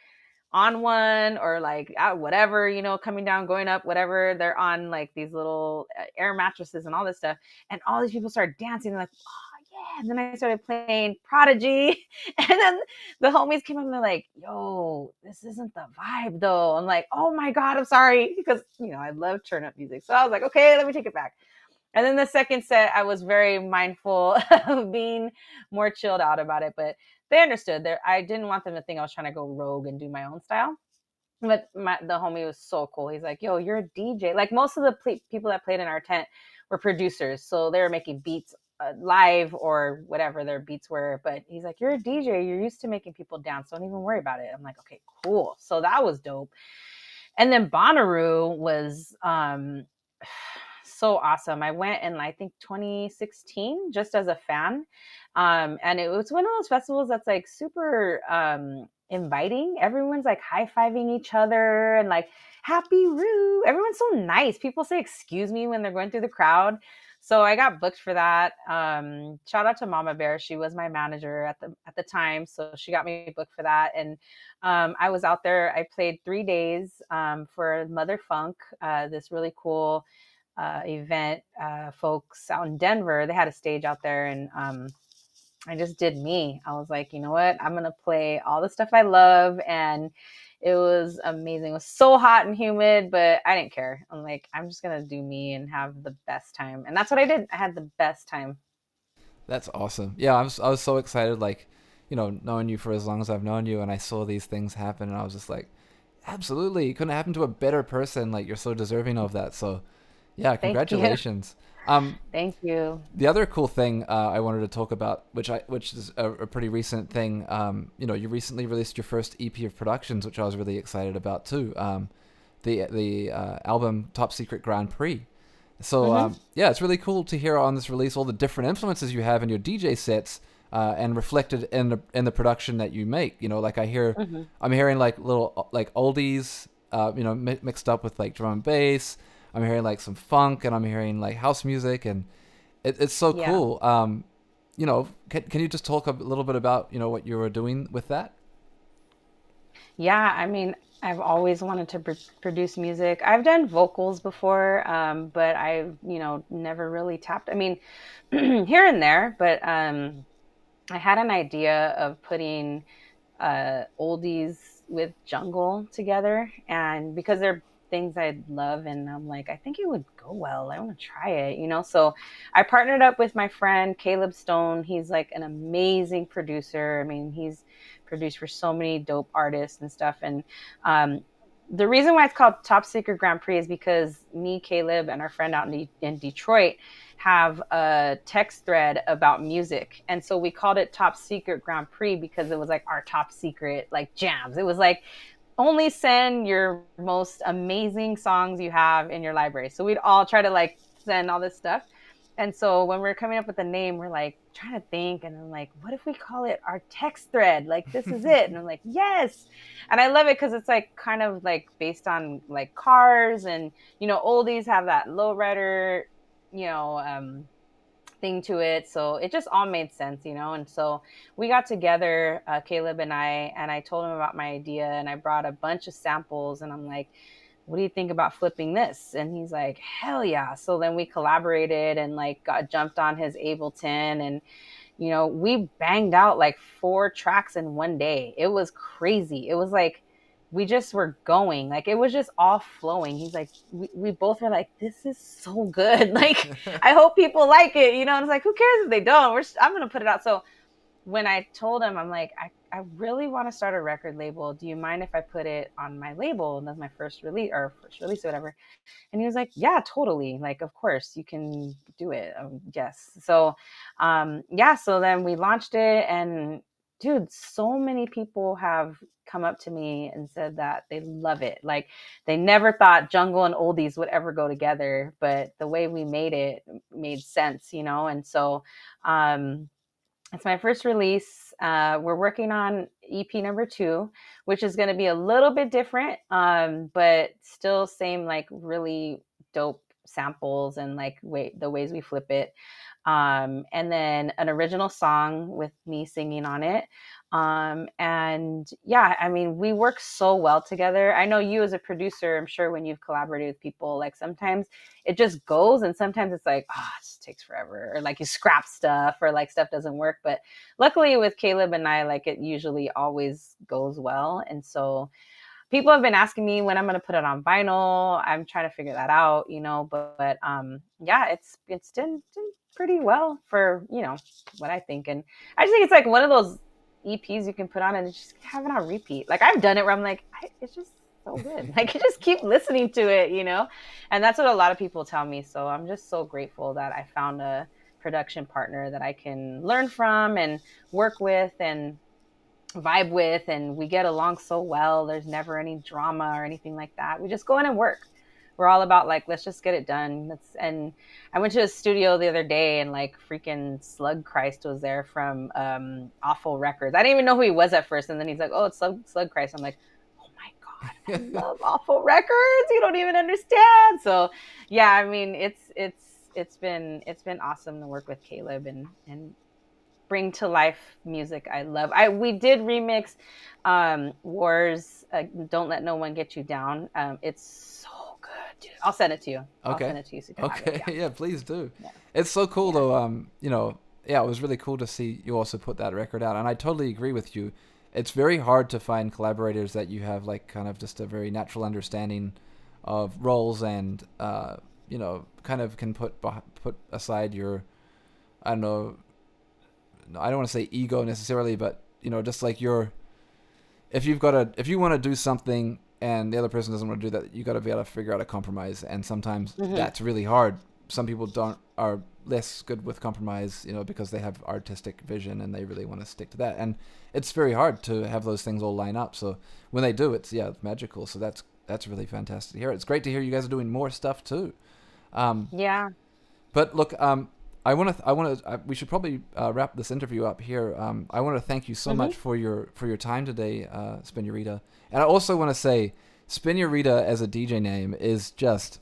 on one or like whatever you know coming down going up whatever they're on like these little uh, air mattresses and all this stuff and all these people start dancing like oh yeah. And then I started playing Prodigy. (laughs) And then the homies came up and they're like, yo, this isn't the vibe though. I'm like, oh my God, I'm sorry. (laughs) Because, you know, I love turn up music. So I was like, okay, let me take it back. And then the second set, I was very mindful (laughs) of being more chilled out about it. But they understood that I didn't want them to think I was trying to go rogue and do my own style. But my, the homie was so cool. He's like, yo, you're a DJ. Like most of the ple- people that played in our tent were producers. So they were making beats live or whatever their beats were. But he's like, you're a DJ. You're used to making people dance. Don't even worry about it. I'm like, okay, cool. So that was dope. And then Bonnaroo was um, (sighs) so awesome. I went in, I think, 2016 just as a fan. Um, and it was one of those festivals that's like super um, inviting. Everyone's like high fiving each other and like, happy Roo. Everyone's so nice. People say, excuse me when they're going through the crowd. So I got booked for that. Um, shout out to Mama Bear. She was my manager at the at the time, so she got me booked for that. And um, I was out there. I played three days um, for Mother Funk, uh, this really cool uh, event. Uh, folks out in Denver, they had a stage out there, and um, I just did me. I was like, you know what? I'm gonna play all the stuff I love, and it was amazing. It was so hot and humid, but I didn't care. I'm like, I'm just gonna do me and have the best time, and that's what I did. I had the best time. That's awesome. Yeah, I was I was so excited, like, you know, knowing you for as long as I've known you, and I saw these things happen, and I was just like, absolutely, it couldn't happen to a better person. Like, you're so deserving of that. So, yeah, congratulations. Um, Thank you. the other cool thing uh, I wanted to talk about, which I which is a, a pretty recent thing, um, you know, you recently released your first EP of productions, which I was really excited about too. Um, the the uh, album Top Secret Grand Prix. So um, yeah, it's really cool to hear on this release all the different influences you have in your DJ sets. Uh, and reflected in the in the production that you make, you know, like I hear, Mhm. I'm hearing like little like oldies, uh, you know, mi- mixed up with like drum and bass. I'm hearing like some funk, and I'm hearing like house music, and it, it's so Yeah. cool. Um, you know, can, can you just talk a little bit about you know what you were doing with that? Yeah, I mean, I've always wanted to pr- produce music. I've done vocals before, um, but I've, you know, never really tapped. I mean, (clears throat) here and there, but um, I had an idea of putting uh, oldies with jungle together, and because they're things I love, and I'm like, I think it would go well. I want to try it, you know. So I partnered up with my friend Caleb Stone. He's like an amazing producer. I mean, he's produced for so many dope artists and stuff. And um, the reason why it's called Top Secret Grand Prix is because me, Caleb, and our friend out in, De- in Detroit have a text thread about music. And so we called it Top Secret Grand Prix because it was like our top secret, like jams. It was like, only send your most amazing songs you have in your library. So we'd all try to like send all this stuff. And so when we are coming up with the name, we're like trying to think, and I'm like, what if we call it our text thread? Like this is it. And I'm like, (laughs) yes. And I love it because it's like kind of like based on like cars, and you know, oldies have that lowrider, you know, um, thing to it. So it just all made sense, you know. And so we got together, uh, Caleb and I, and I told him about my idea, and I brought a bunch of samples, and I'm like what do you think about flipping this? And he's like, hell yeah. So then we collaborated and like got jumped on his Ableton and you know, we banged out like four tracks in one day. It was crazy. It was like we just were going. Like it was just all flowing. He's like, we, we both were like, this is so good. (laughs) Like, (laughs) I hope people like it. You know, and it's like, who cares if they don't? We're, I'm gonna put it out. So when I told him, I'm like, I, I really want to start a record label. Do you mind if I put it on my label? And that's my first release or first release or whatever. And he was like, Yeah, totally. Like, of course you can do it. Um, yes. So, um, yeah. So then we launched it, and dude, so many people have come up to me and said that they love it. Like, they never thought jungle and oldies would ever go together, but the way we made it made sense, you know. And so, um, it's my first release. Uh, we're working on EP number two, which is going to be a little bit different, um, but still same like really dope samples and like way the ways we flip it. Um, and then an original song with me singing on it. Um, and yeah, I mean, we work so well together. I know you as a producer, I'm sure when you've collaborated with people, like sometimes it just goes and sometimes it's like, oh, it just takes forever. Or like you scrap stuff or like stuff doesn't work. But luckily with Caleb and I, like it usually always goes well. And so people have been asking me when I'm going to put it on vinyl. I'm trying to figure that out, you know, but, but um, yeah, it's, it's done pretty well for, you know, what I think. And I just think it's like one of those EPs you can put on and just have it on repeat. Like I've done it where I'm like, I, it's just so good. (laughs) Like you just keep listening to it, you know? And that's what a lot of people tell me. So I'm just so grateful that I found a production partner that I can learn from and work with and vibe with and we get along so well. There's never any drama or anything like that. We just go in and work. We're all about like let's just get it done. Let's and I went to a studio the other day and like freaking Slug Christ was there from um Awful Records. I didn't even know who he was at first and then he's like, "Oh, it's Slug, Slug Christ." I'm like, "Oh my god, I (laughs) love Awful Records. You don't even understand." So, yeah, I mean, it's it's it's been it's been awesome to work with Caleb and and bring to life music I love. I we did remix um Wars uh, Don't Let No One Get You Down. Um it's so good, dude. I'll send it to you. I'll Okay. send it to you so you Okay, yeah. (laughs) Yeah. please do. Yeah. It's so cool though. Um, you know, yeah, it was really cool to see you also put that record out, and I totally agree with you. It's very hard to find collaborators that you have like kind of just a very natural understanding of roles and uh, you know, kind of can put put aside your, I don't know, I don't want to say ego necessarily, but you know, just like your, if you've got a, if you want to do something and the other person doesn't want to do that, you got to be able to figure out a compromise, and sometimes that's really hard. Some people don't are less good with compromise, you know, because they have artistic vision and they really want to stick to that, and it's very hard to have those things all line up. So when they do, it's yeah, it's magical. So that's that's really fantastic to hear. It's great to hear you guys are doing more stuff too. Um, Yeah. but look, um, I want to. I want to. Uh, we should probably uh, wrap this interview up here. Um, I want to thank you so much for your for your time today, uh, Spinurita. And I also want to say, Spinurita as a DJ name is just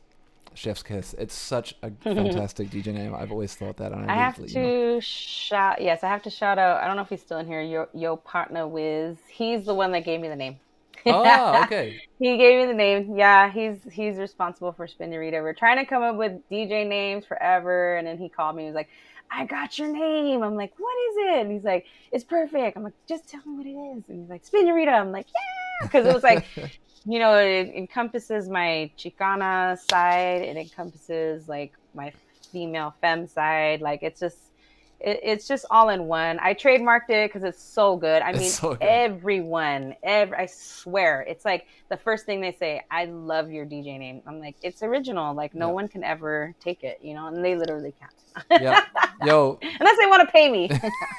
chef's kiss. It's such a (laughs) fantastic DJ name. I've always thought that, and I, I have really, you know- to shout. Yes, I have to shout out. I don't know if he's still in here. Yo, yo partner Wiz. He's the one that gave me the name. Oh, okay. (laughs) he gave me the name. Yeah, he's he's responsible for Spinurita. We're trying to come up with DJ names forever, and then he called me. He was like, "I got your name." I'm like, "What is it?" And he's like, "It's perfect." I'm like, "Just tell me what it is." And he's like, "Spinurita." I'm like, "Yeah," because it was like, (laughs) you know, it encompasses my Chicana side. It encompasses like my female femme side. Like it's just. It, it's just all in one. I trademarked it because it's so good. I mean, so good. everyone, every, I swear, it's like the first thing they say. I love your DJ name. I'm like, it's original. Like no Yeah. one can ever take it, you know, and they literally can't yeah. (laughs) Yo, (laughs) unless they want to pay me.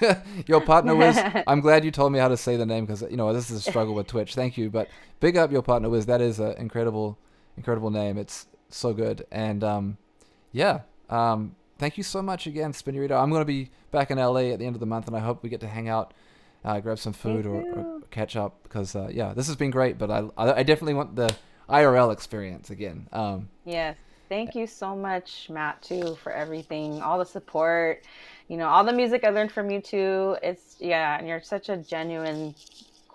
(laughs) your partner Wiz. I'm glad you told me how to say the name because you know this is a struggle with Twitch. Thank you, but big up your partner Wiz. That is an incredible, incredible name. It's so good, and um, yeah, um, thank you so much again, Spinurita. I'm gonna be back in LA at the end of the month, and I hope we get to hang out, uh, grab some food or, or catch up because uh, yeah, this has been great. But I, I I definitely want the IRL experience again. Um, Yes. Thank you so much, Matt, too, for everything, all the support, you know, all the music I learned from you too. It's yeah, and you're such a genuine,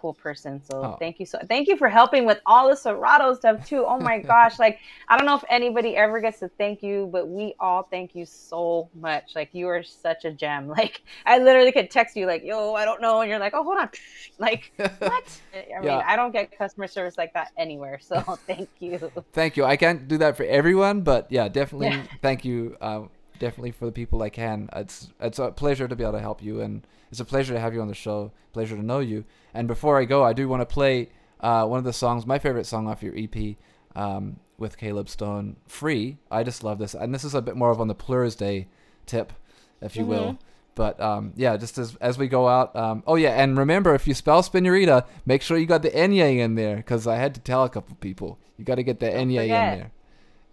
cool person. So Oh. thank you so thank you for helping with all the Serato stuff too. Oh my (laughs) gosh, like I don't know if anybody ever gets to thank you, but we all thank you so much. Like you are such a gem. (laughs) Like I literally could text you like, yo, I don't know, and you're like, oh, hold on, (laughs) like what? I mean, I don't get customer service like that anywhere. So thank you. thank you. I can't do that for everyone, but yeah, definitely Yeah. thank you. Uh, definitely for the people I can. It's it's a pleasure to be able to help you, and it's a pleasure to have you on the show. Pleasure to know you. And before I go, I do want to play uh, one of the songs, my favorite song off your EP, um, with Caleb Stone, "Free." I just love this, and this is a bit more of on the Plurs Day tip, if you will. But um, yeah, just as as we go out. Um, oh yeah, and remember if you spell Spinurita, make sure you got the Enye in there, because I had to tell a couple people you got to get the Enye in there.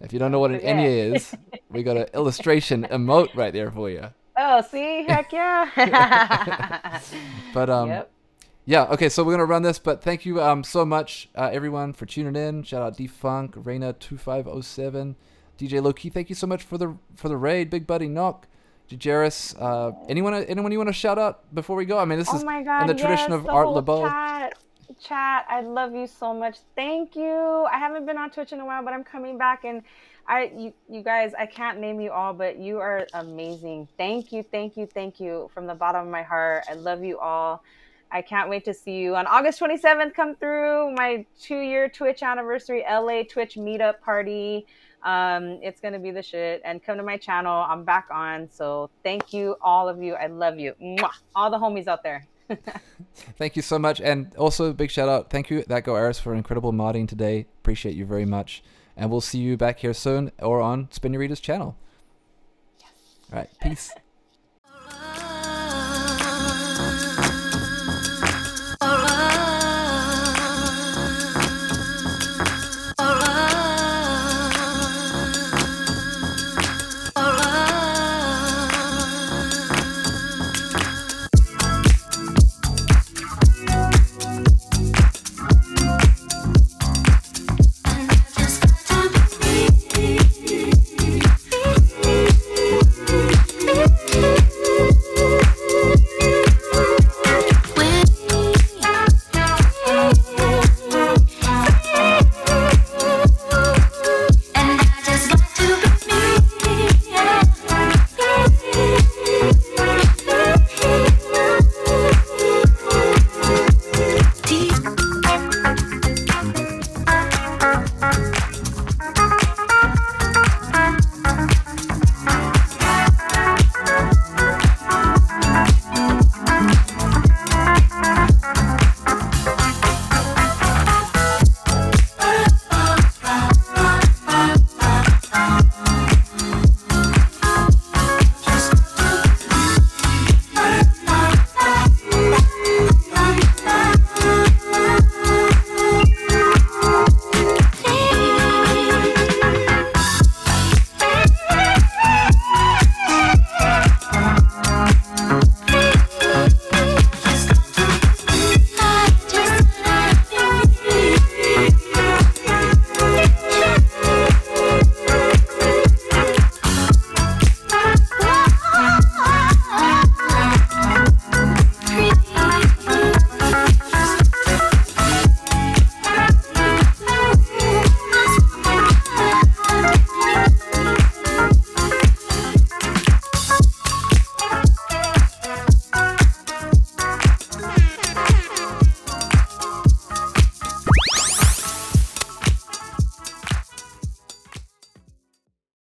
If you don't know what an forget. Enye is, we got an illustration emote right there for you. Oh, see, heck yeah. (laughs) But um, yep. yeah, okay, so we're gonna run this, but thank you um so much uh, everyone for tuning in. Shout out Defunk, Reina two five oh seven, DJ Loki. Thank you so much for the for the raid, Big Buddy Knock, Jairus, uh, anyone anyone you want to shout out before we go? I mean, this Oh is God! in the tradition of the Art Laboe. Chat, chat, I love you so much. Thank you. I haven't been on Twitch in a while, but I'm coming back, and I, you, you guys, I can't name you all, but you are amazing. Thank you, thank you, thank you from the bottom of my heart. I love you all. I can't wait to see you on August 27th. Come through my two-year Twitch anniversary LA Twitch meetup party. Um, it's gonna be the shit. And come to my channel. I'm back on. So thank you, all of you. I love you. Mwah. All the homies out there. Thank you so much, and also a big shout out. Thank you, that go Eris, for incredible modding today. Appreciate you very much, and we'll see you back here soon or on Spinurita's channel. Yes. All right, peace.